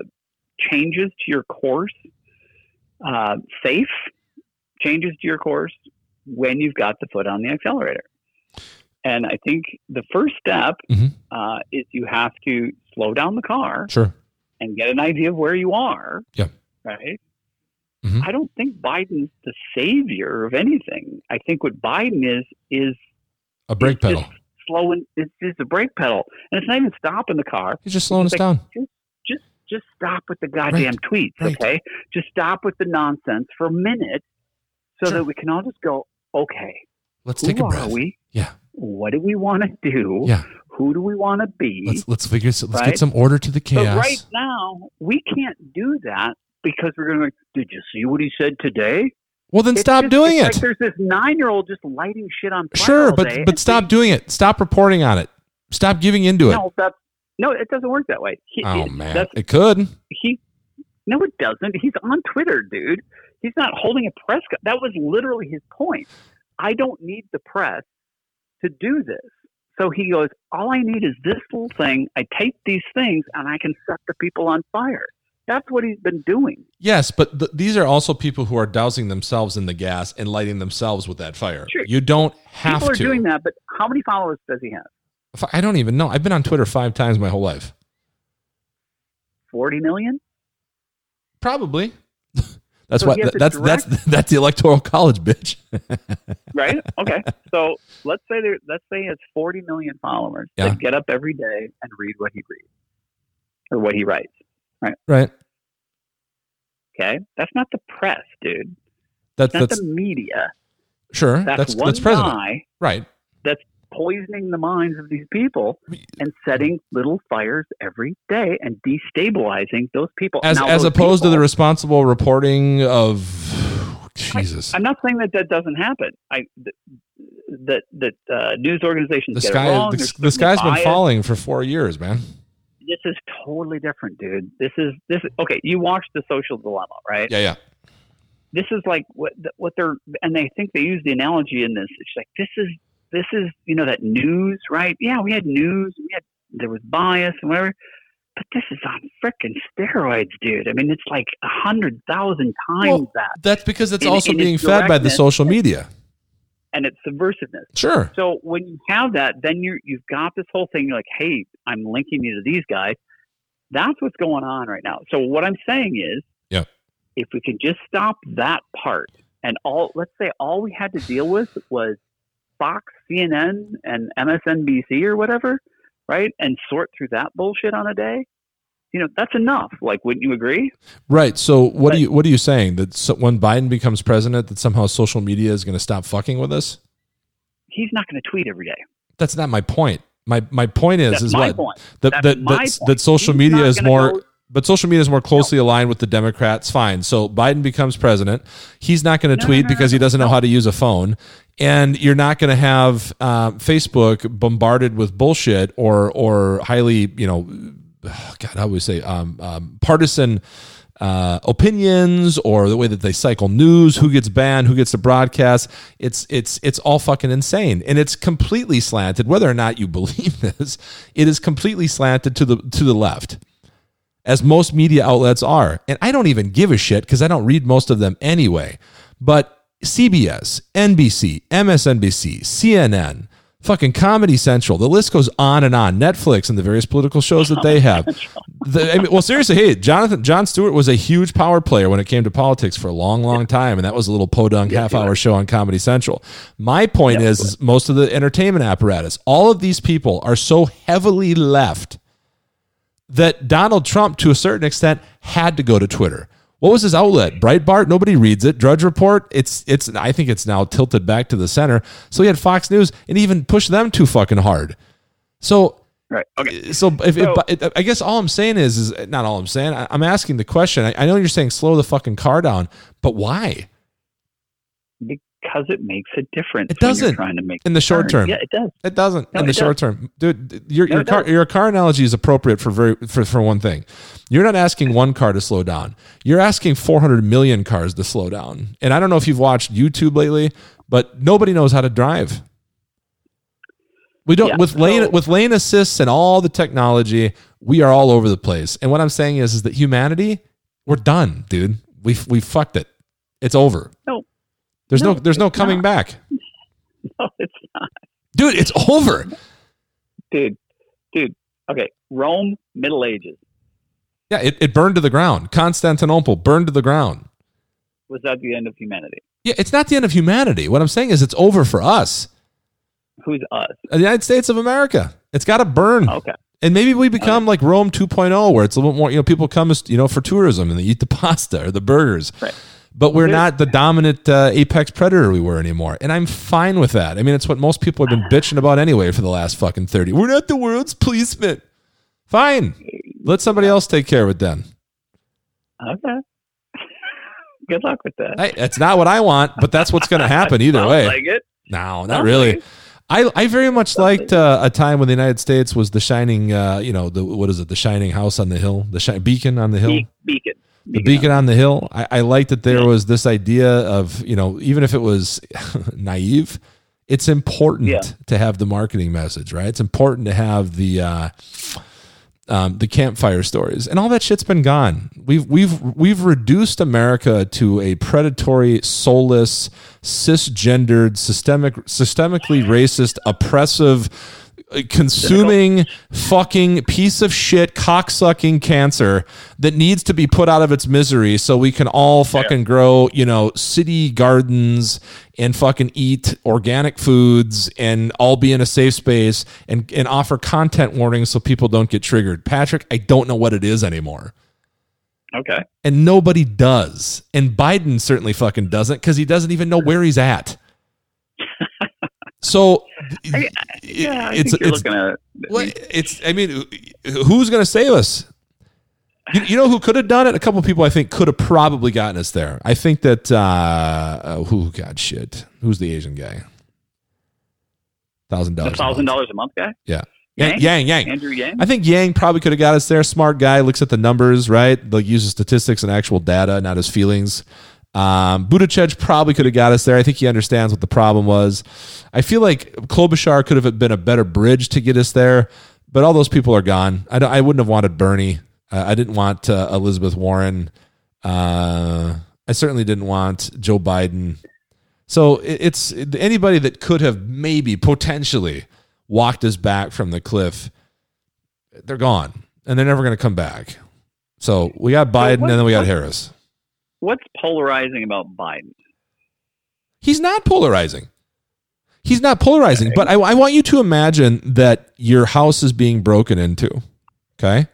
changes to your course, uh, safe changes to your course when you've got the foot on the accelerator. And I think the first step Mhm. uh, is you have to slow down the car Sure. and get an idea of where you are. Yeah. Right. Mhm. I don't think Biden's the savior of anything. I think what Biden is is A brake pedal. just slowing. It's just a brake pedal, and it's not even stopping the car. He's just slowing us Like, down. Just just stop with the goddamn tweets, right. okay? Just stop with the nonsense for a minute, so Sure. that we can all just go, okay, Let's take a are breath. we? Yeah. What do we want to do? Yeah. Who do we want to be? Let's let's figure. Let's Right? get some order to the But chaos. right now, we can't do that because we're going to. Did you see what he said today? Well, then It's stop just- doing it. Like there's this nine year old just lighting shit on fire sure, all but but stop doing it. Stop reporting on it. Stop giving into it. No, that's no, it doesn't work that way. He, oh man, it could. he. No, it doesn't. He's on Twitter, dude. He's not holding a press. Co- that was literally his point. I don't need the press to do this. So he goes, all I need is this little thing. I tape these things and I can set the people on fire. That's what he's been doing. Yes, but th- these are also people who are dousing themselves in the gas and lighting themselves with that fire. Sure. You don't have to People are doing that, but how many followers does he have? I don't even know. I've been on Twitter five times my whole life. 40 million? Probably. That's So what he has a that's that's that's the electoral college, bitch. *laughs* Right? Okay. so let's say there, let's say he has 40 million followers Yeah. that get up every day and read what he reads or what he writes. right. Right. Okay. That's not the press, dude. That's That's that's the media. sure. That's, That's one that's president. guy Right. Poisoning the minds of these people and setting little fires every day and destabilizing those people. As Now, as opposed to the responsible reporting of Jesus. I'm not saying that that doesn't happen. I th- that that uh, news organizations the get sky wrong. the, the sky's been falling for 4 years, man. This is totally different, dude. This is this. is- Okay, you watched the Social Dilemma, right? Yeah, yeah. This is like what what they're and they think they use the analogy in this. It's like this is this is you know that news, right? Yeah, we had news. We had there was bias and whatever. But this is on frickin' steroids, dude. I mean, it's like a hundred thousand times Well, that, That's because it's In- also in being its fed by the social media. and it's subversiveness. Sure. So when you have that, then you you've got this whole thing. You're like, hey, I'm linking you to these guys. That's what's going on right now. So what I'm saying is, Yeah. if we can just stop that part, and all, let's say all we had to deal with was Fox, CNN, and MSNBC or whatever, right, and sort through that bullshit on a day. You know, that's enough. Like, wouldn't you agree? Right. So what But- are you what are you saying that so, when Biden becomes president that somehow social media is going to stop fucking with us? He's not going to tweet every day. That's not my point. My my point is That's is what point. that That's that that's- point. that social He's media is more go- but social media is more closely aligned with the Democrats. Fine. So Biden becomes president. He's not going to No, tweet no, no, because he no, doesn't know how to use a phone, and you're not going to have um, Facebook bombarded with bullshit or or highly you know, God, I always say um, um, partisan. Uh, opinions or the way that they cycle news, who gets banned, who gets to broadcast. It's it's it's all fucking insane, and it's completely slanted. Whether or not you believe *laughs* this, it is completely slanted to the to the left as most media outlets are. And I don't even give a shit because I don't read most of them anyway. But CBS, NBC, MSNBC, CNN, fucking Comedy Central, the list goes on and on. Netflix and the various political shows that they have. The, I mean, well, seriously, hey, Jonathan Jon Stewart was a huge power player when it came to politics for a long, long time, and that was a little podunk half hour show on Comedy Central. My point is, is most of the entertainment apparatus, all of these people are so heavily left that Donald Trump, to a certain extent, had to go to Twitter. What was his outlet? Breitbart. Nobody reads it. Drudge Report. It's it's. I think it's now tilted back to the center. So he had Fox News and even pushed them too fucking hard. So Right. Okay. Eh, so if, So- if I guess all I'm saying is is eh, not all I'm saying. I, I'm asking the question. I, I know you're saying slow the fucking car down, but why? Because it makes a difference. It doesn't you're trying to make in the short turn. term. Yeah, it does. It doesn't No, in the it short term, dude. Your No, your car does. your car analogy is appropriate for very for, for one thing. You're not asking one car to slow down. You're asking 400 million cars to slow down. And I don't know if you've watched YouTube lately, but nobody knows how to drive. We don't Yeah, with lane so- with lane assists and all the technology. We are all over the place. And what I'm saying is, is that humanity, we're done, dude. We we fucked it. It's over. No. There's no, No, there's no coming not. back, *laughs* No, it's not. dude. It's over. Dude, dude. Okay. Rome, Middle Ages. Yeah, it, it burned to the ground. Constantinople burned to the ground. Was that the end of humanity? Yeah, it's not the end of humanity. What I'm saying is it's over for us. Who's us? Uh, the United States of America. It's got to burn. Okay. And maybe we become like Rome 2.0 where it's a little more, you know, people come, as, you know, for tourism and they eat the *laughs* pasta or the burgers. Right. But we're not the dominant uh, apex predator we were anymore. And I'm fine with that. I mean, it's what most people have been bitching about anyway for the last fucking 30. We're not the world's policeman. Fine. Let somebody else take care of it then. Okay. Good luck with that. Hey, it's not what I want, but that's what's going to happen either way. Like it. no, not Sounds really. like. I, I very much liked uh, a time when the United States was the shining, uh, you know, the what is it, the shining house on the hill, the shi- beacon on the hill, Be- beacon. The beacon on the hill. I, I liked that there was this idea of, you know, even if it was *laughs* naive, it's important Yeah. to have the marketing message, right? It's important to have the uh, um, the campfire stories, and all that shit's been gone. We've we've we've reduced America to a predatory, soulless, cisgendered, systemic, systemically racist, oppressive, consuming, fucking piece of shit, cocksucking cancer that needs to be put out of its misery, so we can all fucking grow, you know, city gardens and fucking eat organic foods and all be in a safe space and, and offer content warnings so people don't get triggered. Patrick, I don't know what it is anymore. Okay. And nobody does. And Biden certainly fucking doesn't because he doesn't even know where he's at. So I- Yeah, I it's think you're it's looking at. it's I mean who's going to save us? You, you know who could have done it? A couple of people I think could have probably gotten us there. I think that uh, uh who God shit. Who's the Asian guy? Thousand dollars. thousand dollars a month guy, Yeah. Yang, Yang? Yang, Yang. Andrew Yang. I think Yang probably could have got us there. Smart guy, looks at the numbers, right? Like uses statistics and actual data, not his feelings. Um, Buttigieg probably could have got us there. I think he understands what the problem was. I feel like Klobuchar could have been a better bridge to get us there, but all those people are gone. I, don't- I wouldn't have wanted Bernie. Uh, I didn't want uh, Elizabeth Warren. Uh, I certainly didn't want Joe Biden. So it- it's anybody that could have maybe potentially walked us back from the cliff. They're gone, and they're never going to come back. So we got Biden, and then we got Harris. What's polarizing about Biden? He's not polarizing. He's not polarizing, but I, I want you to imagine that your house is being broken into, okay?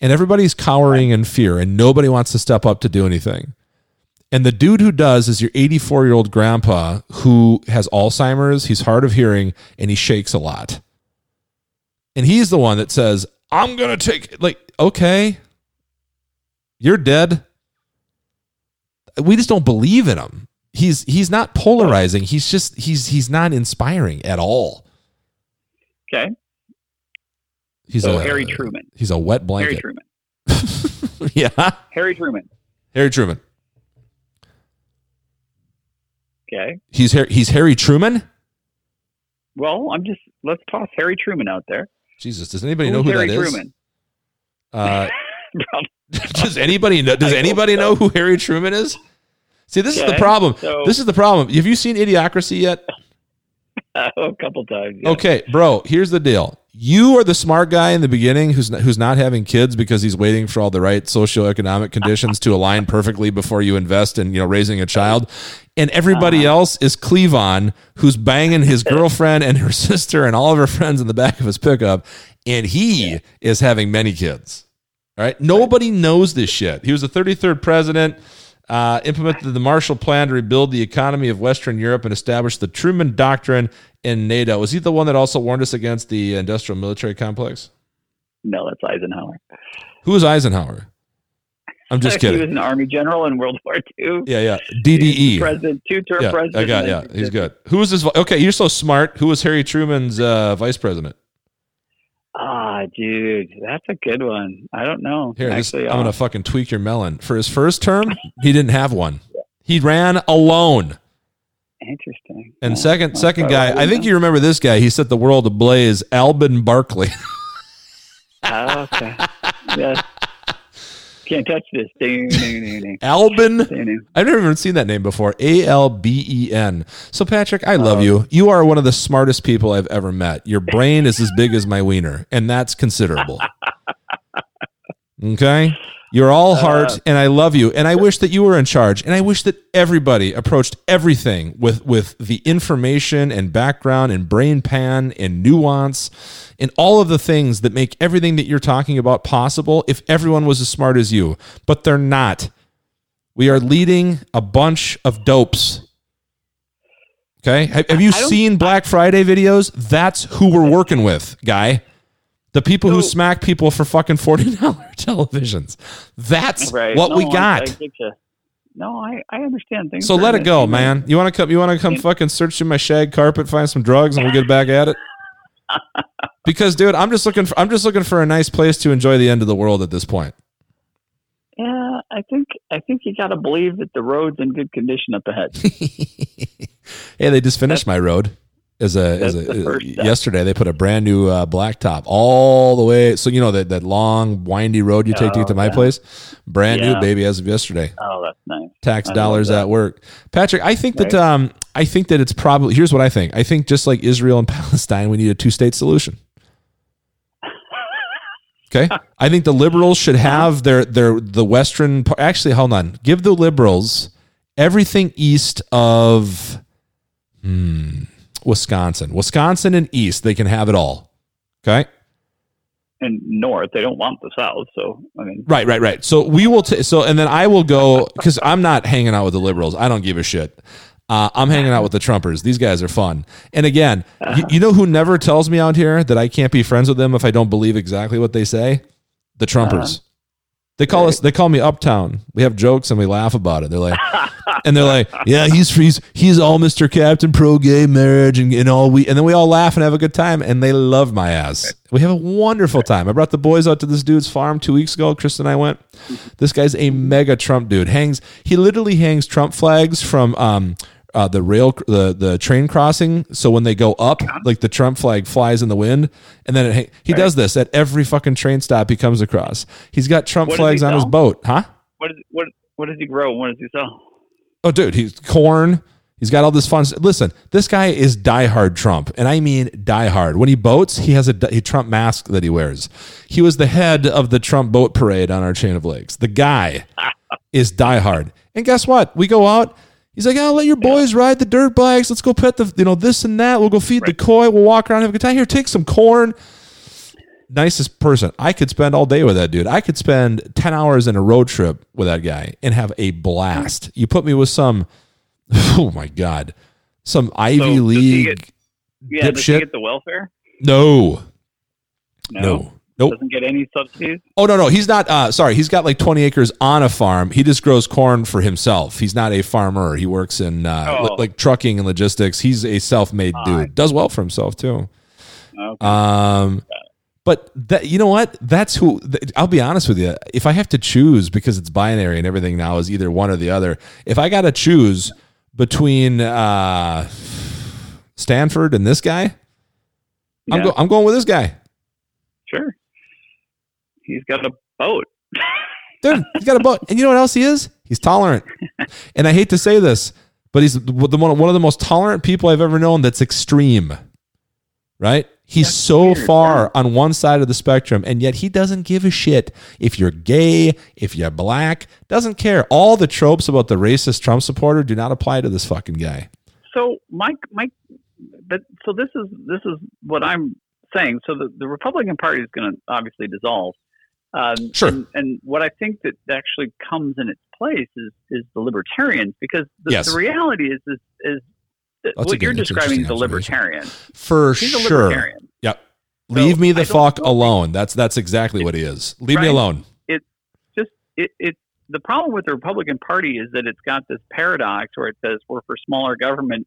And everybody's cowering in fear, and nobody wants to step up to do anything. And the dude who does is your 84 year old grandpa who has Alzheimer's, he's hard of hearing, and he shakes a lot. And he's the one that says, I'm going to take, like, okay, you're dead. We just don't believe in him. He's he's not polarizing. He's just he's he's not inspiring at all. Okay. He's So a Harry Truman. He's a wet blanket. Harry. Truman. *laughs* yeah, Harry Truman. Harry Truman. Okay. He's he's Harry Truman. Well, I'm just let's toss Harry Truman out there. Jesus, does anybody Who's know who Harry that is? Truman? Uh, *laughs* Does anybody know? Does I anybody so. know who Harry Truman is? See, this is the problem. so- This is the problem. Have you seen Idiocracy yet? *laughs* a couple times. yeah. Okay, bro. Here's the deal. You are the smart guy in the beginning who's not, who's not having kids because he's waiting for all the right socioeconomic conditions to align perfectly before you invest in you know raising a child. And everybody Uh-huh. else is Clevon, who's banging his *laughs* girlfriend and her sister and all of her friends in the back of his pickup, and he is having many kids. All right. Nobody knows this shit. He was the 33rd president, uh, implemented the Marshall Plan to rebuild the economy of Western Europe and established the Truman Doctrine in NATO. Was he the one that also warned us against the industrial military complex? No, that's Eisenhower. Who was Eisenhower? I'm just kidding. *laughs* He was an army general in World War II. Yeah, yeah. DDE. President, two-term Yeah, president. I got. Yeah, he's good. Who was this? Okay, you're so smart. Who was Harry Truman's uh, vice president? Ah, dude, that's a good one. I don't know. Here, this, I'm gonna uh, fucking tweak your melon. For his first term, he didn't have one. He ran alone. interesting. And Yeah. second, second guy, I think you remember this guy. He set the world ablaze. Alben Barkley. Ah, okay. yes. Can't touch this. Alben. I've never even seen that name before. A L B E N. So Patrick, I love Oh. you. You are one of the smartest people I've ever met. Your brain is as big as my wiener, and that's considerable. *laughs* Okay. You're all heart, Uh, and I love you. And I wish that you were in charge. And I wish that everybody approached everything with with the information and background and brain pan and nuance and all of the things that make everything that you're talking about possible. If everyone was as smart as you, but they're not. We are leading a bunch of dopes. Okay. Have, have you seen Black Friday videos? That's who we're working with, guy. The people who smack people for fucking $40 *laughs* televisions. That's Right. what No, we got. I you. no, I, I understand things. So let it go, man. You want to come? You want to come fucking search through my shag carpet, find some drugs, and we'll get back at it. *laughs* Because, dude, I'm just looking for I'm just looking for a nice place to enjoy the end of the world at this point. Yeah, I think I think you got to believe that the road's in good condition up ahead. *laughs* hey, they just finished my road. As a, as a yesterday, they put a brand new uh, blacktop all the way. So you know that that long windy road you take to get to Oh, my yeah. place, brand new baby as of yesterday. Oh, that's nice. tax I dollars at work. Patrick, I think that um I think that it's probably here's what I think. I think just like Israel and *laughs* Palestine, we need a two state solution. Okay? *laughs* I think the liberals should have their their the western actually hold on. Give the liberals everything east of hmm, Wisconsin. Wisconsin and east, they can have it all. Okay? And north, they don't want the south. So I mean, Right, right, right. So we will. T- so and then I will go because I'm not hanging out with the liberals. I don't give a shit. Uh, I'm hanging out with the Trumpers. These guys are fun. And again, you, you know who never tells me out here that I can't be friends with them if I don't believe exactly what they say? The Trumpers. They call us. They call me Uptown. We have jokes and we laugh about it. They're like, *laughs* and they're like, yeah, he's he's he's all Mr. Captain pro gay marriage and, and all we and then we all laugh and have a good time and they love my ass. We have a wonderful time. I brought the boys out to this dude's farm two weeks ago. Chris and I went. This guy's a mega Trump dude. Hangs he literally hangs Trump flags from um uh, the rail the the train crossing. So when they go up, like the Trump flag flies in the wind, and then it, he does this at every fucking train stop he comes across. He's got Trump What flags on his boat, huh? what is what what does he grow? What does he sell? Oh, dude, he's corn. He's got all this fun. st- Listen, this guy is diehard Trump, and I mean diehard. When he boats, he has a, a Trump mask that he wears. He was the head of the Trump boat parade on our chain of lakes. The guy *laughs* is diehard. And guess what? We go out. He's like, "I'll let your boys ride the dirt bikes. Let's go pet the, you know, this and that. We'll go feed the koi. We'll walk around, have a good time. Here, take some corn." Nicest person. I could spend all day with that dude. I could spend ten hours in a road trip with that guy and have a blast. Hmm. You put me with some, *laughs* oh my god, some Ivy he League. get- Yeah, does he Dipshit. get the welfare? no, no, nope. Doesn't get any subsidies. Oh no, no, he's not. Uh, sorry, he's got like twenty acres on a farm. He just grows corn for himself. He's not a farmer. He works in uh, Oh. li- like trucking and logistics. He's a self-made dude. Does well for himself too. Okay. Um, but that you know what? That's who. th- I'll be honest with you. If I have to choose, because it's binary and everything now is either one or the other. If I got to choose between uh, Stanford and this guy, I'm, go, I'm going with this guy. Sure. He's got a boat. *laughs* Dude, he's got a boat. And you know what else he is? He's tolerant. *laughs* And I hate to say this, but he's the one, one of the most tolerant people I've ever known that's extreme. Right? He's so weird, far on one side of the spectrum, and yet he doesn't give a shit if you're gay, if you're black, doesn't care. All the tropes about the racist Trump supporter do not apply to this fucking guy. So Mike, Mike, but so this is this is what I'm saying. So the, the Republican Party is going to obviously dissolve. Um, Sure. And, and what I think that actually comes in its place is is the libertarians because the, Yes. the reality is is is that That's a what you're describing is a libertarian. For He's a sure. libertarian. Yep. Leave me the fuck alone. That's that's exactly what he is. Leave me Right. alone. Just it, it the problem with the Republican Party is that it's got this paradox where it says we're for smaller government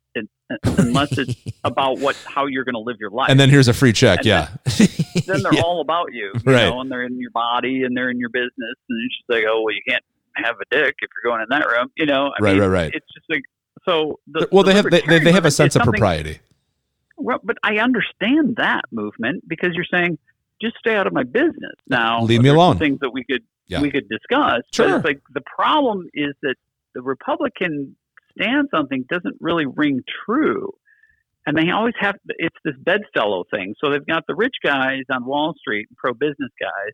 unless it's *laughs* about what how you're going to live your life. And then here's a free check. And Yeah. then they're *laughs* Yeah. all about you, you Right. know, and they're in your body and they're in your business, and it's just like, oh, well, you can't have a dick if you're going in that room, you know. I Right, mean, right, right. It's just like so. The, well, the they have they, they, have a sense of movement is something- propriety. Well, but I understand that movement because you're saying just stay out of my business. Now, Leave me alone. Things that we could Yeah. we could discuss. But Sure. it's like the problem is that the Republican stance on things doesn't really ring true. And they always have it's this bedfellow thing. So they've got the rich guys on Wall Street, pro business guys,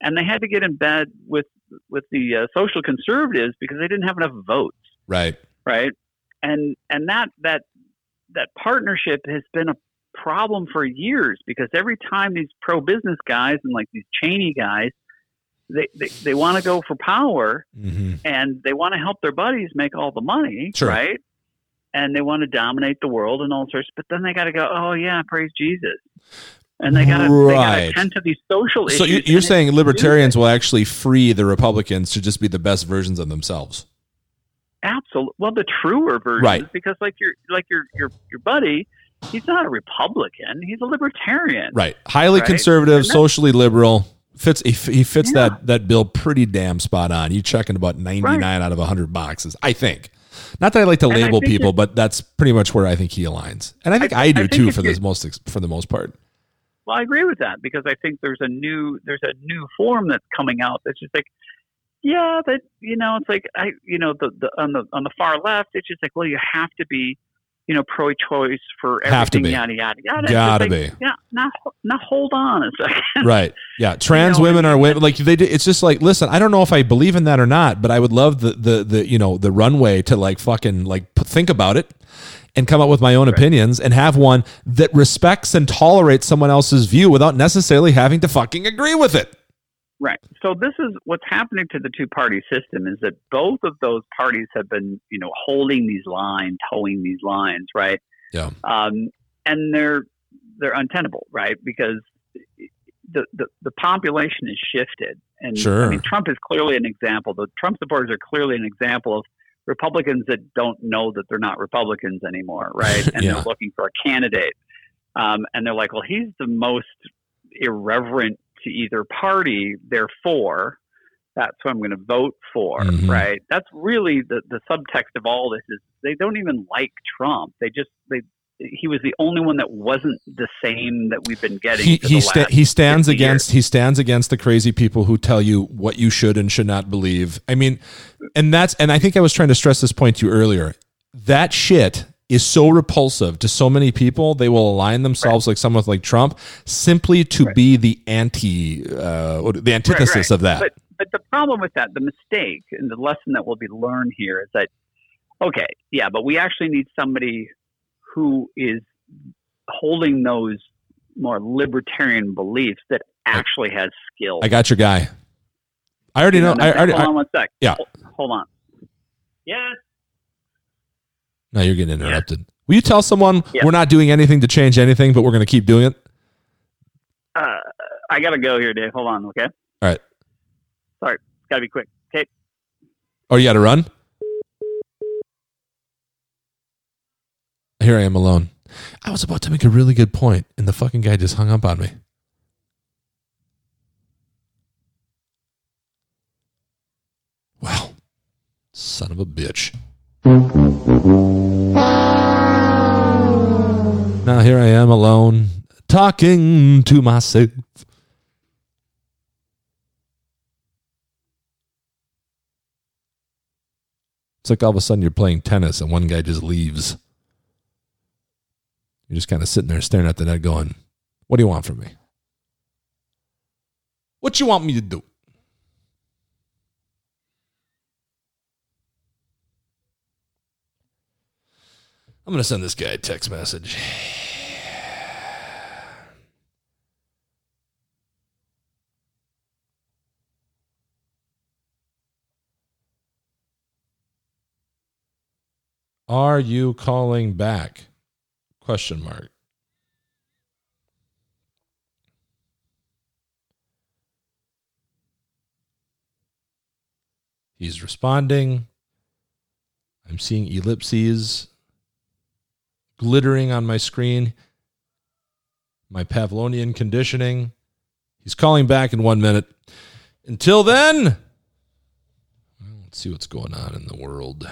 and they had to get in bed with with the uh, social conservatives because they didn't have enough votes Right. right? And and that that that partnership has been a problem for years because every time these pro business guys and like these Cheney guys, they they, they want to go for power hmm and they want to help their buddies make all the money, Sure. right? And they want to dominate the world and all sorts, but then they got to go, oh yeah, praise Jesus, and they got to Right. to attend to these social So issues. you- and you're saying libertarians will actually free the Republicans to just be the best versions of themselves? Absolutely. Well, the truer version Right. because like your like your your your buddy, he's not a Republican. He's a libertarian. Right. Highly Right. conservative, socially liberal. Fits he, he fits Yeah. that that bill pretty damn spot on. You checking about 99 out of 100 boxes, I think. Not that I like to And label people, but that's pretty much where I think he aligns. And I think I, I do think too for the most for the most part. Well, I agree with that because I think there's a new there's a new form that's coming out that's just like, yeah, that you know, it's like I you know the, the on the on the far left, it's just like, well, you have to be, you know, pro-choice for everything, Have to be. yada yada yada. Gotta like, be. Yeah, now now hold on a second. *laughs* Right. Yeah. Trans know, women are women. Like they. do- It's just like listen. I don't know if I believe in that or not, but I would love the the the you know the runway to like fucking like think about it and come up with my own opinions and have one that respects and tolerates someone else's view without necessarily having to fucking agree with it. Right. So this is what's happening to the two party system is that both of those parties have been, you know, holding these lines, towing these lines, right? Yeah. Um, and they're they're untenable, right? Because the, the the population is shifted, and Sure. I mean Trump is clearly an example. The Trump supporters are clearly an example of Republicans that don't know that they're not Republicans anymore, right? *laughs* And Yeah. they're looking for a candidate, um, and they're like, well, he's the most irreverent to either party, therefore. That's who I'm going to vote for, Mhm. right? That's really the, the subtext of all this is they don't even like Trump. They just they he was the only one that wasn't the same that we've been getting. He he, sta- he stands 50 against he stands against the crazy people who tell you what you should and should not believe. I mean, and that's and I think I was trying to stress this point to you earlier. That shit is so repulsive to so many people. They will align themselves like someone like Trump simply to be the anti uh, the antithesis right. of that. But but the problem with that, the mistake and the lesson that will be learned here is that okay, yeah, but we actually need somebody who is holding those more libertarian beliefs that actually has skill. I got your guy. I already know. I, already, hold I, on one sec. Yeah. Hold, hold on. Yes. No, you're getting interrupted. Will you tell someone Yeah. we're not doing anything to change anything, but we're going to keep doing it? Uh, I gotta go here, Dave. Hold on, okay? All right. Sorry, gotta be quick. Okay. Oh, you got to run? Here I am alone. I was about to make a really good point, and the fucking guy just hung up on me. Wow. Son of a bitch. Now here I am alone, talking to myself. It's like all of a sudden you're playing tennis and one guy just leaves. You're just kind of sitting there staring at the net going, What do you want from me? What you want me to do? I'm going to send this guy a text message. Are you calling back? Question mark. He's responding. I'm seeing ellipses glittering on my screen. My Pavlovian conditioning. He's calling back in one minute. Until then, let's see what's going on in the world.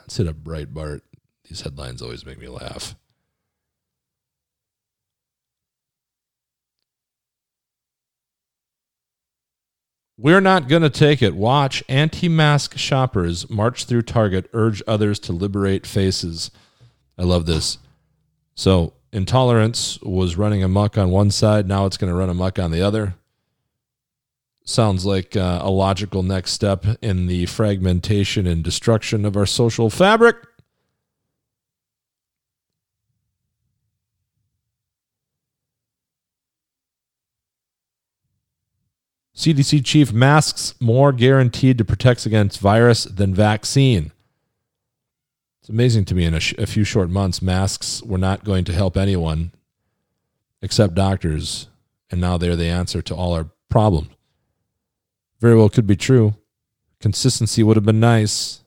Let's hit a Breitbart. These headlines always make me laugh. We're not going to take it. Watch anti mask shoppers march through Target, urge others to liberate faces. I love this. So, intolerance was running amok on one side. Now it's going to run amok on the other. Sounds like uh, a logical next step in the fragmentation and destruction of our social fabric. CDC chief masks more guaranteed to protect against virus than vaccine. It's amazing to me in a, sh- a few short months, masks were not going to help anyone except doctors, and now they're the answer to all our problems. Very well could be true. Consistency would have been nice.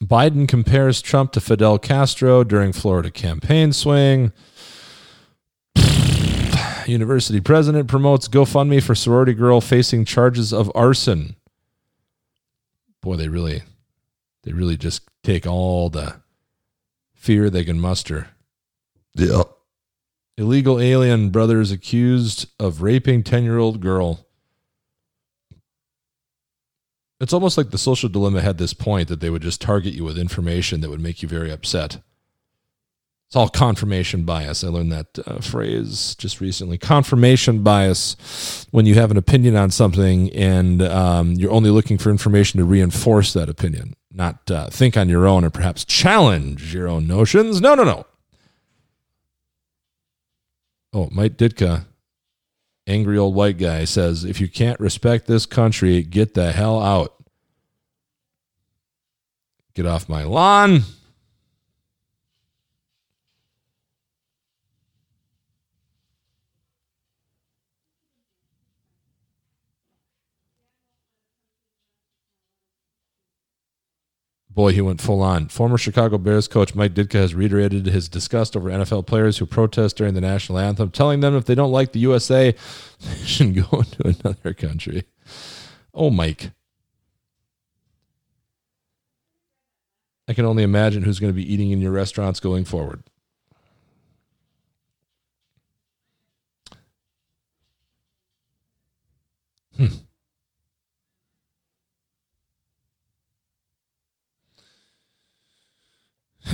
Biden compares Trump to Fidel Castro during Florida campaign swing. University president promotes GoFundMe for sorority girl facing charges of arson. Boy, they really, they really just take all the fear they can muster. Yeah. Illegal alien brothers accused of raping 10 year old girl. It's almost like the social dilemma had this point that they would just target you with information that would make you very upset. It's all confirmation bias. I learned that uh, phrase just recently. Confirmation bias when you have an opinion on something and um, you're only looking for information to reinforce that opinion, not uh, think on your own or perhaps challenge your own notions. No, no, no. Oh, Mike Ditka, angry old white guy, says if you can't respect this country, get the hell out. Get off my lawn. Boy, he went full on. Former Chicago Bears coach Mike Ditka has reiterated his disgust over NFL players who protest during the national anthem, telling them if they don't like the USA, *laughs* they should go to another country. Oh, Mike. I can only imagine who's going to be eating in your restaurants going forward. Hmm. *sighs*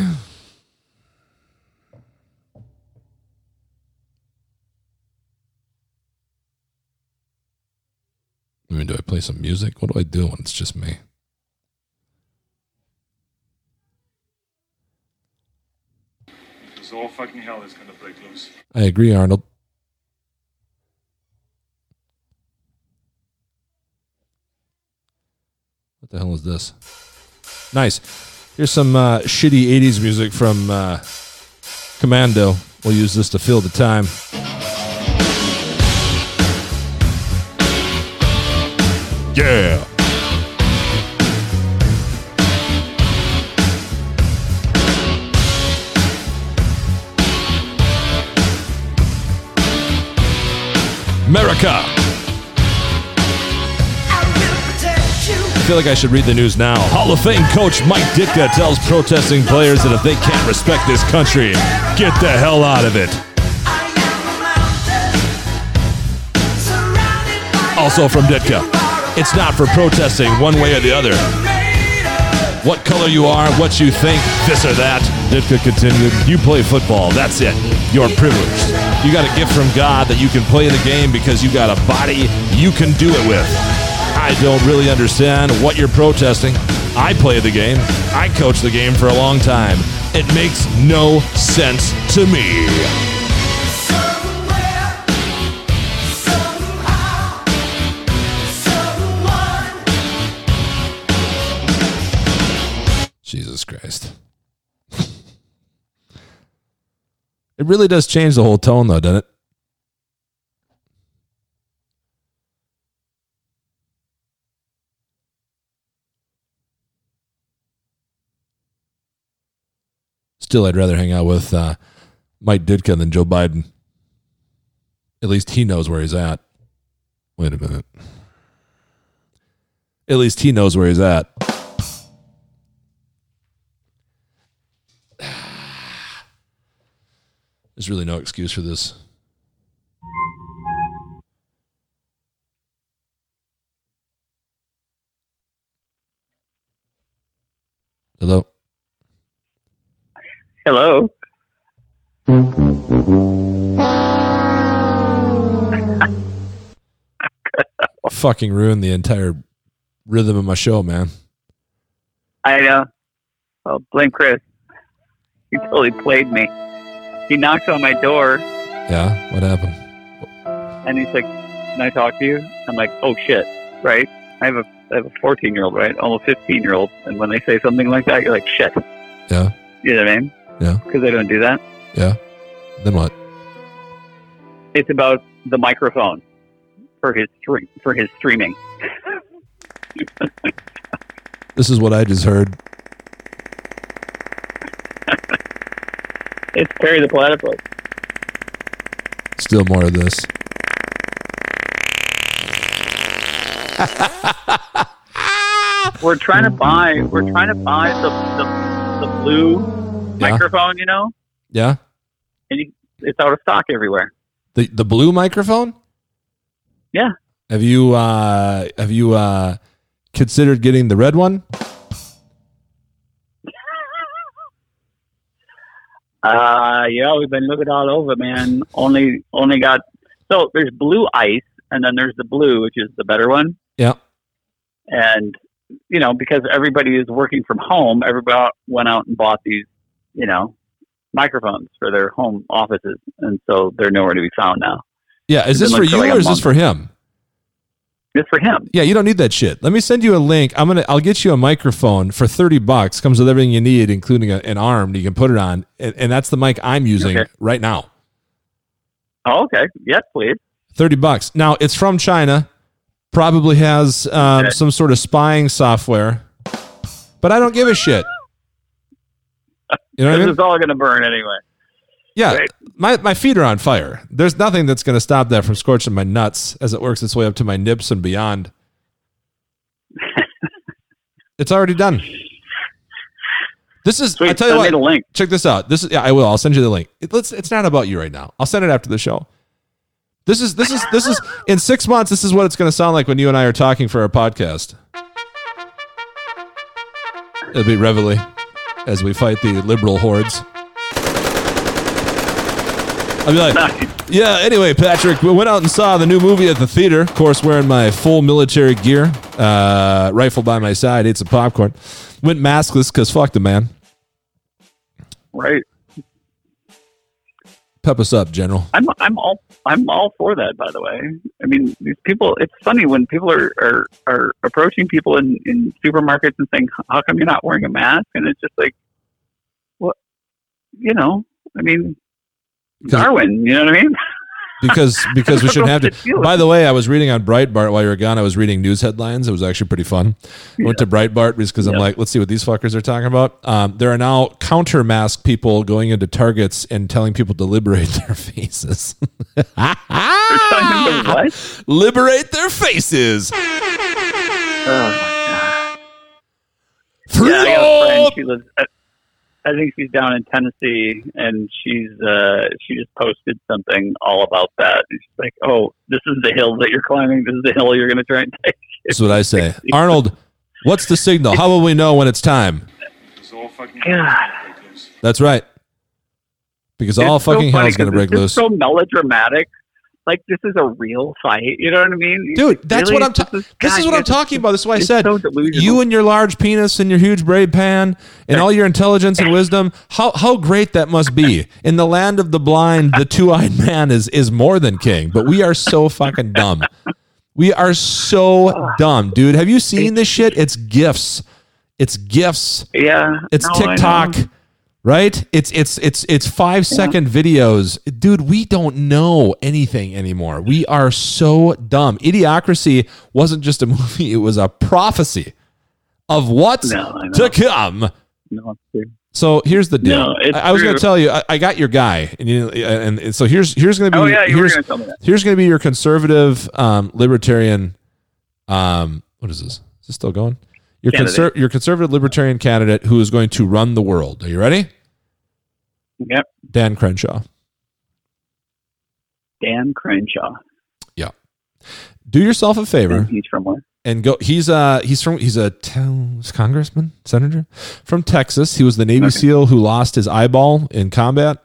I mean, do I play some music? What do I do when it's just me? Because all fucking hell is gonna break loose. I agree, Arnold. What the hell is this? Nice. Here's some uh, shitty 80s music from uh, Commando. We'll use this to fill the time. Yeah. America. Feel like I should read the news now. Hall of Fame coach Mike Ditka tells protesting players that if they can't respect this country, get the hell out of it. Also from Ditka, it's not for protesting one way or the other. What color you are, what you think, this or that. Ditka continued, You play football, that's it. You're privileged. You got a gift from God that you can play the game because you got a body you can do it with. I don't really understand what you're protesting. I play the game. I coach the game for a long time. It makes no sense to me. Jesus Christ. *laughs* it really does change the whole tone, though, doesn't it? Still, I'd rather hang out with uh, Mike Ditka than Joe Biden. At least he knows where he's at. Wait a minute. At least he knows where he's at. *sighs* There's really no excuse for this. Hello. Hello. *laughs* Fucking ruined the entire rhythm of my show, man. I know. Oh, blame Chris. He totally played me. He knocks on my door Yeah, what happened? and he's like, "Can I talk to you?" I'm like, "Oh shit!" Right? I have a I have a 14 year old, right? Almost 15 year old, and when they say something like that, you're like, "Shit." Yeah, You know what I mean? Yeah. Because they don't do that. Yeah. Then what? It's about the microphone for his stream for his streaming. *laughs* this is what I just heard. it's Perry the Platypus. Still more of this. we're trying to buy. We're trying to buy the the, the blue yeah. microphone. You know, Yeah. and you, it's out of stock everywhere. The the blue microphone? Yeah. Have you uh have you uh considered getting the red one? *laughs* Uh, yeah, we've been looking all over, man. Only, only got so there's blue ice, and then there's the blue, which is the better one. Yeah. And you know, because everybody is working from home, everybody went out and bought these, you know, microphones for their home offices, and so they're nowhere to be found now. Yeah, is this for you like or is this for him? It's for him. Yeah, you don't need that shit. Let me send you a link. I'm gonna I'll get you a microphone for 30 bucks. Comes with everything you need, including a, an arm that you can put it on. And, and that's the mic I'm using Okay. right now. Oh, okay. Yes, please. 30 bucks. Now it's from China. Probably has um, Okay. some sort of spying software. But I don't give a shit. You know what I mean? is all going to burn anyway. Yeah, Right. my, my feet are on fire. There's nothing that's going to stop that from scorching my nuts as it works its way up to my nips and beyond. *laughs* it's already done. This is. Sweet. I tell you Send what. me the link. Check this out. This is. Yeah, I will. I'll send you the link. It, let's. It's not about you right now. I'll send it after the show. This is. This is. This is. *laughs* In six months, this is what it's going to sound like when you and I are talking for our podcast. It'll be reveille as we fight the liberal hordes. I'll be like, Nice. yeah, anyway, Patrick, we went out and saw the new movie at the theater. Of course, wearing my full military gear, uh, rifle by my side, ate some popcorn. Went maskless because fuck the man. Right. Pep us up, General. I'm I'm all I'm all for that. By the way, I mean these people. It's funny when people are are, are approaching people in, in supermarkets and saying, "How come you're not wearing a mask?" And it's just like, well, you know? I mean, Darwin. You know what I mean? Because *laughs* because we shouldn't have to. By the way, I was reading on Breitbart while you were gone. I was reading news headlines. It was actually pretty fun. I Went to Breitbart because I'm Yeah. like, let's see what these fuckers are talking about. Um, there are now counter mask people going into Targets and telling people to liberate their faces. They're telling them to *laughs* what? liberate their faces. Oh my god! Free Yeah, I got a friend. up! She lives. I- I think she's down in Tennessee, and she's uh, she just posted something all about that. And she's like, "Oh, this is the hill that you're climbing. This is the hill you're going to try and take." That's what I say. *laughs* Arnold, what's the signal? How will we know when it's time? It's all fucking God. loose. That's right. Because all It's so fucking funny hell's going to break it's loose. just So melodramatic. Like this is a real fight. You know what I mean? Dude, that's Really? what I'm talking. This is God, what I'm talking about. This is why I said so you and your large penis and your huge braid pan and all your intelligence and wisdom. How how great that must be. In the land of the blind, the two-eyed man is is more than king. But we are so fucking dumb. We are so dumb, dude. Have you seen this shit? It's gifts. It's gifts. Yeah. It's no, TikTok. Right? It's it's it's it's five second videos, dude. We don't know anything anymore. We are so dumb. Idiocracy wasn't just a *laughs* movie; it was a prophecy of what's No, to come. No. So here's the deal. No, it's I, I was going to tell you, I, I got your guy, and, you, and, and so here's here's going to be Oh yeah, here's going to tell me that. here's going to be your conservative um, libertarian. Um, what is this? Is this still going? Your conser- your conservative libertarian candidate who is going to run the world. Are you ready? Yep. Dan Crenshaw. Dan Crenshaw. Yeah. Do yourself a favor And he's from where? and go. He's uh he's from he's a te- congressman senator from Texas. He was the Navy SEAL who lost his eyeball in combat.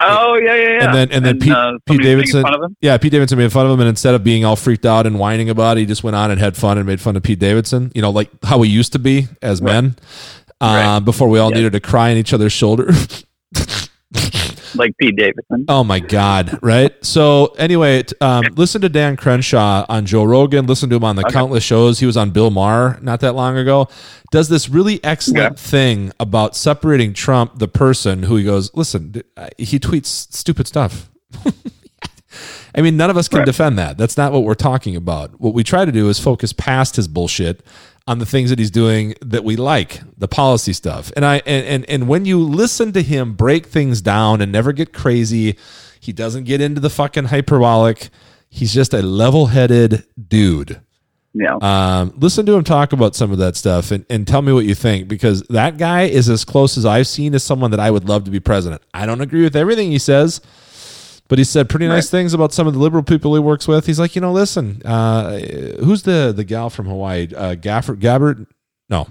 Oh yeah, yeah, yeah. And then and then Pete, uh, Pete Davidson. Fun of him? Yeah, Pete Davidson made fun of him, and instead of being all freaked out and whining about it, he just went on and had fun and made fun of Pete Davidson. You know, like how we used to be as Right. men. Uh, Right. Before we all Yeah. needed to cry on each other's shoulder. *laughs* Like Pete Davidson. Oh my God! Right. So anyway, um, listen to Dan Crenshaw on Joe Rogan. Listen to him on the Okay. countless shows. He was on Bill Maher not that long ago. Does this really excellent Yeah. thing about separating Trump, the person who he goes, listen, he tweets stupid stuff. *laughs* I mean, none of us can Right. defend that. That's not what we're talking about. What we try to do is focus past his bullshit on the things that he's doing that we like, the policy stuff. And I and and, and when you listen to him break things down and never get crazy, he doesn't get into the fucking hyperbolic. He's just a level-headed dude. Yeah. Um, listen to him talk about some of that stuff and, and tell me what you think because that guy is as close as I've seen as someone that I would love to be president. I don't agree with everything he says, but he said pretty nice Right. things about some of the liberal people he works with. He's like, you know, listen, uh, who's the the gal from Hawaii? Uh, Gafford, Gabbard? No,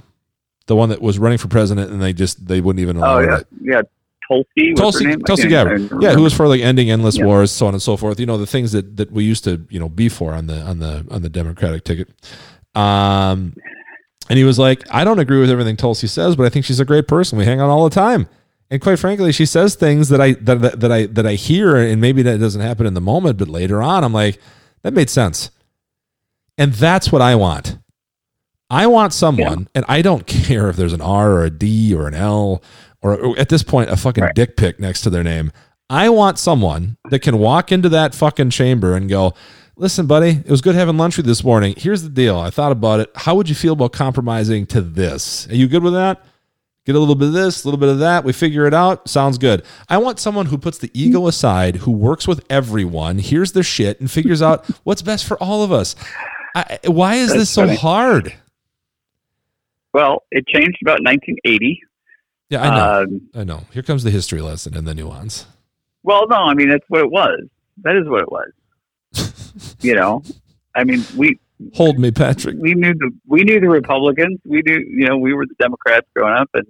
the one that was running for president and they just they wouldn't even allow oh yeah, it. yeah. Tulsi. Tulsi, Tulsi Gabbard, yeah, who was for like ending endless Yeah. wars, so on and so forth. You know the things that that we used to you know be for on the on the on the Democratic ticket. Um, and he was like, I don't agree with everything Tulsi says, but I think she's a great person. We hang out all the time, and quite frankly, she says things that I that that, that I that I hear, and maybe that doesn't happen in the moment, but later on, I'm like, that made sense, and that's what I want. I want someone, and I don't care if there's an R or a D or an L or, or at this point a fucking Right. dick pic next to their name. I want someone that can walk into that fucking chamber and go, "Listen, buddy, it was good having lunch with you this morning. Here's the deal. I thought about it. How would you feel about compromising to this? Are you good with that? Get a little bit of this, a little bit of that. We figure it out. Sounds good. I want someone who puts the ego aside, who works with everyone, hears their shit, and figures out *laughs* what's best for all of us. I, why is That's this so funny. hard? Well, it changed about 1980. Yeah, I know. Um, I know. Here comes the history lesson and the nuance. well, no, I mean that's what it was. That is what it was. *laughs* you know, I mean we Hold me, Patrick. we knew the we knew the Republicans. We knew you know we were the Democrats growing up, and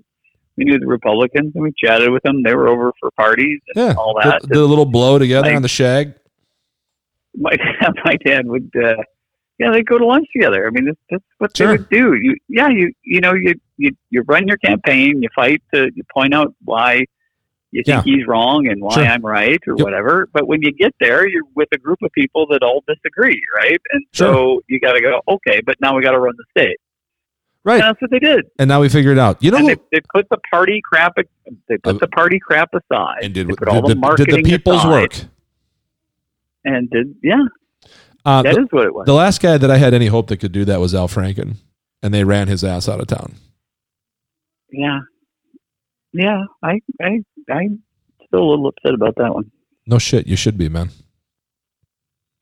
we knew the Republicans, and we chatted with them. They were over for parties and Yeah. all that. did a little blow together Like- on the shag. my *laughs* my dad would uh yeah they'd go to lunch together i mean that's, that's what Sure. they would do you yeah you you know you you you run your campaign you fight to you point out why you think Yeah. he's wrong and why Sure. i'm right or Yep. whatever but when you get there you're with a group of people that all disagree right and Sure. so you got to go okay but now we got to run the state Right. and that's what they did And now we figured it out. You know who, they, they put the party crap they put Uh, the party crap aside and did, did, the did the people's aside, work? and did yeah Uh, that the, is what it was the last guy that I had any hope that could do that was Al Franken, and they ran his ass out of town. Yeah, yeah. I, I, I'm still a little upset about that one. No shit, you should be, man.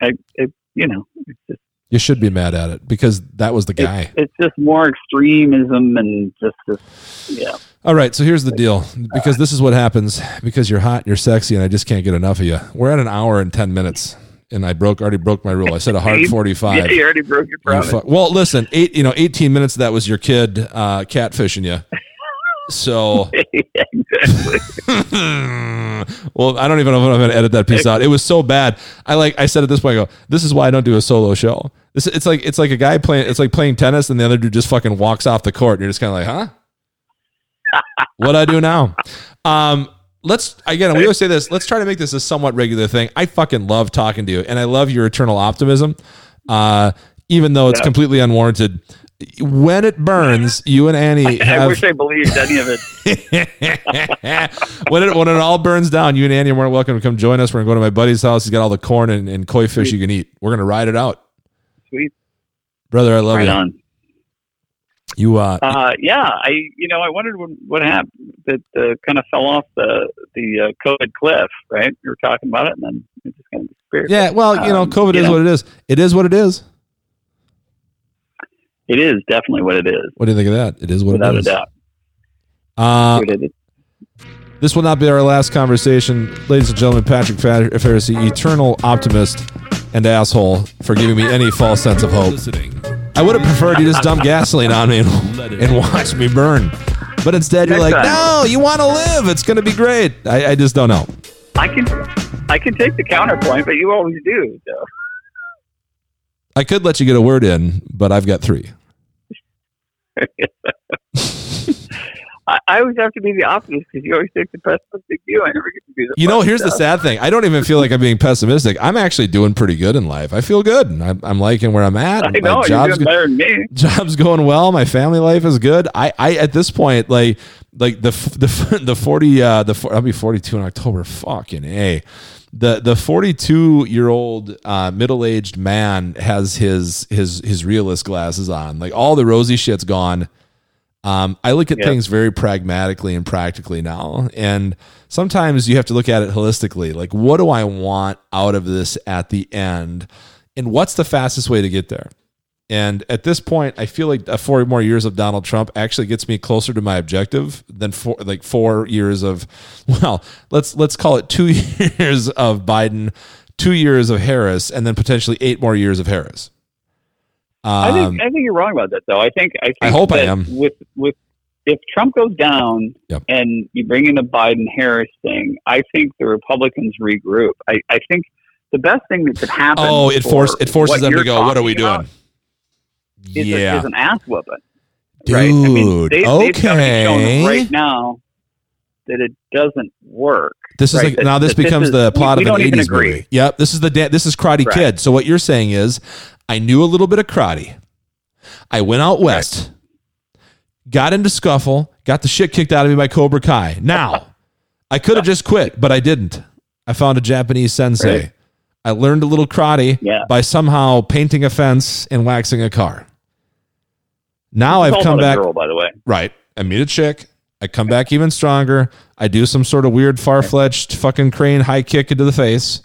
I, it, you know, it's just, You should be mad at it because that was the guy. it's just more extremism and just, this, yeah. All right, so here's the deal. Because this is what happens. Because you're hot, you're sexy, and I just can't get enough of you. We're at an hour and ten minutes, and I broke already broke my rule. I said a hard *laughs* forty-five. Yeah, you already broke your You promise. well, listen, eight you know, eighteen minutes of that was your kid uh, catfishing you. So, *laughs* *laughs* well, I don't even know if I'm going to edit that piece out. It was so bad. I like I said at this point, I go, this is why I don't do a solo show. This it's like it's like a guy playing it's like playing tennis and the other dude just fucking walks off the court and you're just kind of like, huh? what do I do now? Um, let's again. We always say this. Let's try to make this a somewhat regular thing. I fucking love talking to you, and I love your eternal optimism, uh, even though it's Yeah. completely unwarranted. When it burns, you and Annie *laughs* I wish I believed any of it. *laughs* when it when it all burns down, you and Andy are more welcome to come join us. We're gonna go to my buddy's house. He's got all the corn and, and koi fish you can eat. We're gonna ride it out, Sweet. brother. I love Right you. on. You uh, Uh, yeah, I, you know, I wondered what, what happened that uh, kind of fell off the the uh, COVID cliff, right? You were talking about it, and then it just kind of disappeared. yeah. Well, you know, um, COVID you is know. what it is. It is what it is. It is definitely what it is, What do you think of that? It is what it is. without a doubt. Uh, What it is. this will not be our last conversation, ladies and gentlemen. Patrick Pharisee, eternal optimist and asshole, for giving me any false sense of hope. I would have preferred you just dump *laughs* gasoline on me and, and watch me burn. But instead, you're Next like, time. no, you want to live. It's going to be great. I, I just don't know. I can I can take the counterpoint, but you always do. So. I could let you get a word in, but I've got three. *laughs* I, I always have to be the optimist because you always take the pessimistic view. I never get to be the. You know, here's the sad thing. I don't even feel like I'm being pessimistic. I'm actually doing pretty good in life. I feel good. I'm, I'm liking where I'm at. *laughs* I know you're job's doing better than me. *laughs* job's going well. My family life is good. I, I at this point, like, like the the the forty, uh, the I'll be forty two in October. Fucking a. the the 42 year old uh, middle aged man has his his his realist glasses on. Like all the rosy shit's gone. Um, I look at Yeah. things very pragmatically and practically now, and sometimes you have to look at it holistically. Like, what do I want out of this at the end, and what's the fastest way to get there? And at this point, I feel like four more years of Donald Trump actually gets me closer to my objective than four, like four years of, *laughs* well, let's let's call it two *laughs* years of Biden, two years of Harris, and then potentially eight more years of Harris. I Um, think I think you're wrong about that, though. I think I, think I hope I am. With with if Trump goes down Yep. and you bring in the Biden Harris thing, I think the Republicans regroup. I, I think the best thing that could happen. oh, it for force it forces them to go. What are we doing? about Is, a, Yeah, is an ass whooping. dude. right? I mean, they, they've got to be shown okay. right now that it doesn't work. This is Right, like that- now. This that this becomes is- the plot we of an '80s agree. movie. Yep. This is the da- this is Karate Right. Kid. So what you're saying is, I knew a little bit of karate. I went out west, got into scuffle, got the shit kicked out of me by Cobra Kai. Now, I could have just quit, but I didn't. I found a Japanese sensei. I learned a little karate Yeah. by somehow painting a fence and waxing a car. Now I've come back. girl, by the way. Right. I meet a chick. I come back even stronger. I do some sort of weird, far fetched fucking crane high kick into the face,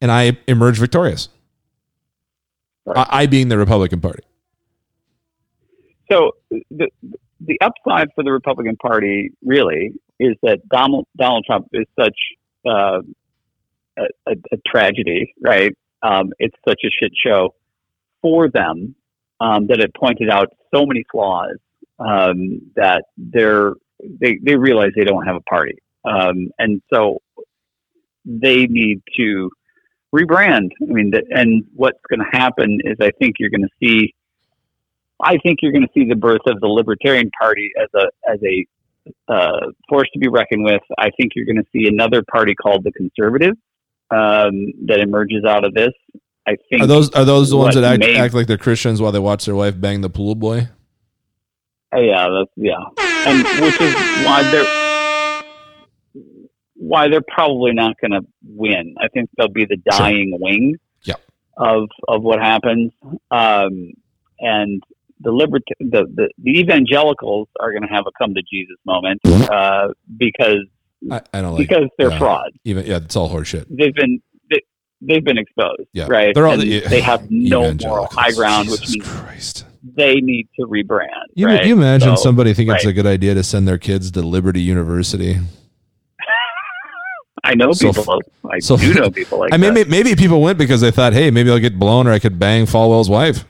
and I emerge victorious. Right. I, I being the Republican Party. So the the upside for the Republican Party really is that Donald Donald Trump is such uh, a, a, a tragedy, right? Um, it's such a shit show for them um, that it pointed out so many flaws um, that they're they they realize they don't have a party, um, and so they need to rebrand. I mean, the, and what's going to happen is I think you're going to see. I think you're going to see the birth of the Libertarian Party as a as a uh, force to be reckoned with. I think you're going to see another party called the Conservative um, that emerges out of this. I think Are those are those the ones that act, may- act like they're Christians while they watch their wife bang the pool boy? Uh, yeah, that's yeah, and which is why they're why they're probably not going to win. I think they'll be the dying wing Yep. of of what happens, um, and the libert the, the the evangelicals are going to have a come to Jesus moment uh, because I, I don't like because they're yeah. frauds. even yeah. It's all horseshit. They've been they've been exposed, Yeah, right? They're all And the, they have *sighs* no moral high ground, which means Christ. they need to rebrand. You, right? you imagine So- somebody thinking it's a good idea to send their kids to Liberty University? *laughs* I know So- people. I so- do know people like I mean, that. maybe, people went because they thought, hey, maybe I'll get blown or I could bang Falwell's wife.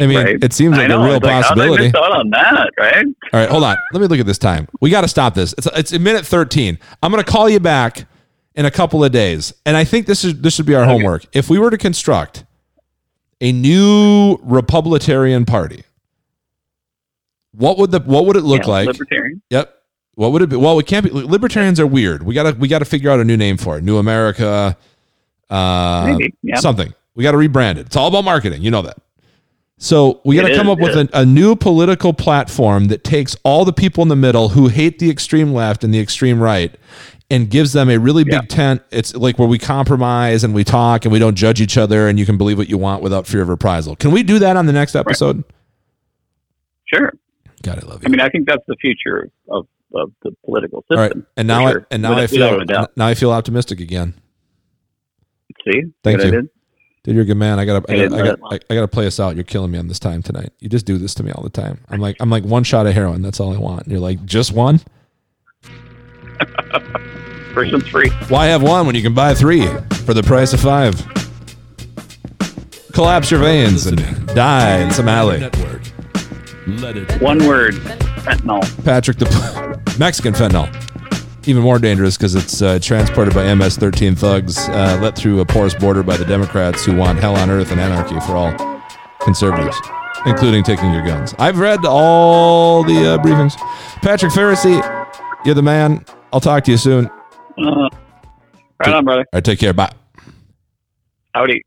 I mean, Right. it seems like know. a real like, How did I possibility. out on that, right? All right, hold on. Let me look at this time. We got to stop this. It's it's a minute thirteen. I'm going to call you back in a couple of days, and I think this is this should be our homework. If we were to construct a new Republican Party, what would the what would it look Yeah, like? Libertarian. Yep. What would it be? Well, it can't be. Libertarians are weird. We gotta we gotta figure out a new name for it. New America, uh, Maybe. Yeah. something. We got to rebrand it. It's all about marketing. You know that. So we got to come is, up with a, a new political platform that takes all the people in the middle who hate the extreme left and the extreme right and gives them a really big Yeah. tent. It's like where we compromise and we talk and we don't judge each other and you can believe what you want without fear of reprisal. Can we do that on the next episode? Sure. God, I love you. I mean, I think that's the future of, of the political all right, system. and now sure. I and now Without- I feel without a doubt. now I feel optimistic again. See, Thank you. did? Dude, you're a good man. I gotta, I I gotta, I gotta, I gotta play us out. You're killing me on this time tonight. You just do this to me all the time. I'm like, I'm like one shot of heroin. That's all I want. And you're like, just one? *laughs* One's free. Why have one when you can buy three for the price of five? Collapse your veins and die in some alley. Network. Let it One word. Fentanyl. Patrick the *laughs* Mexican fentanyl. Even more dangerous because it's uh, transported by MS-13 thugs, uh, let through a porous border by the Democrats who want hell on earth and anarchy for all conservatives, including taking your guns. I've read all the uh, briefings. Patrick Pharisee, you're the man. I'll talk to you soon. All Uh, right on, brother. right, take care. Bye. Howdy.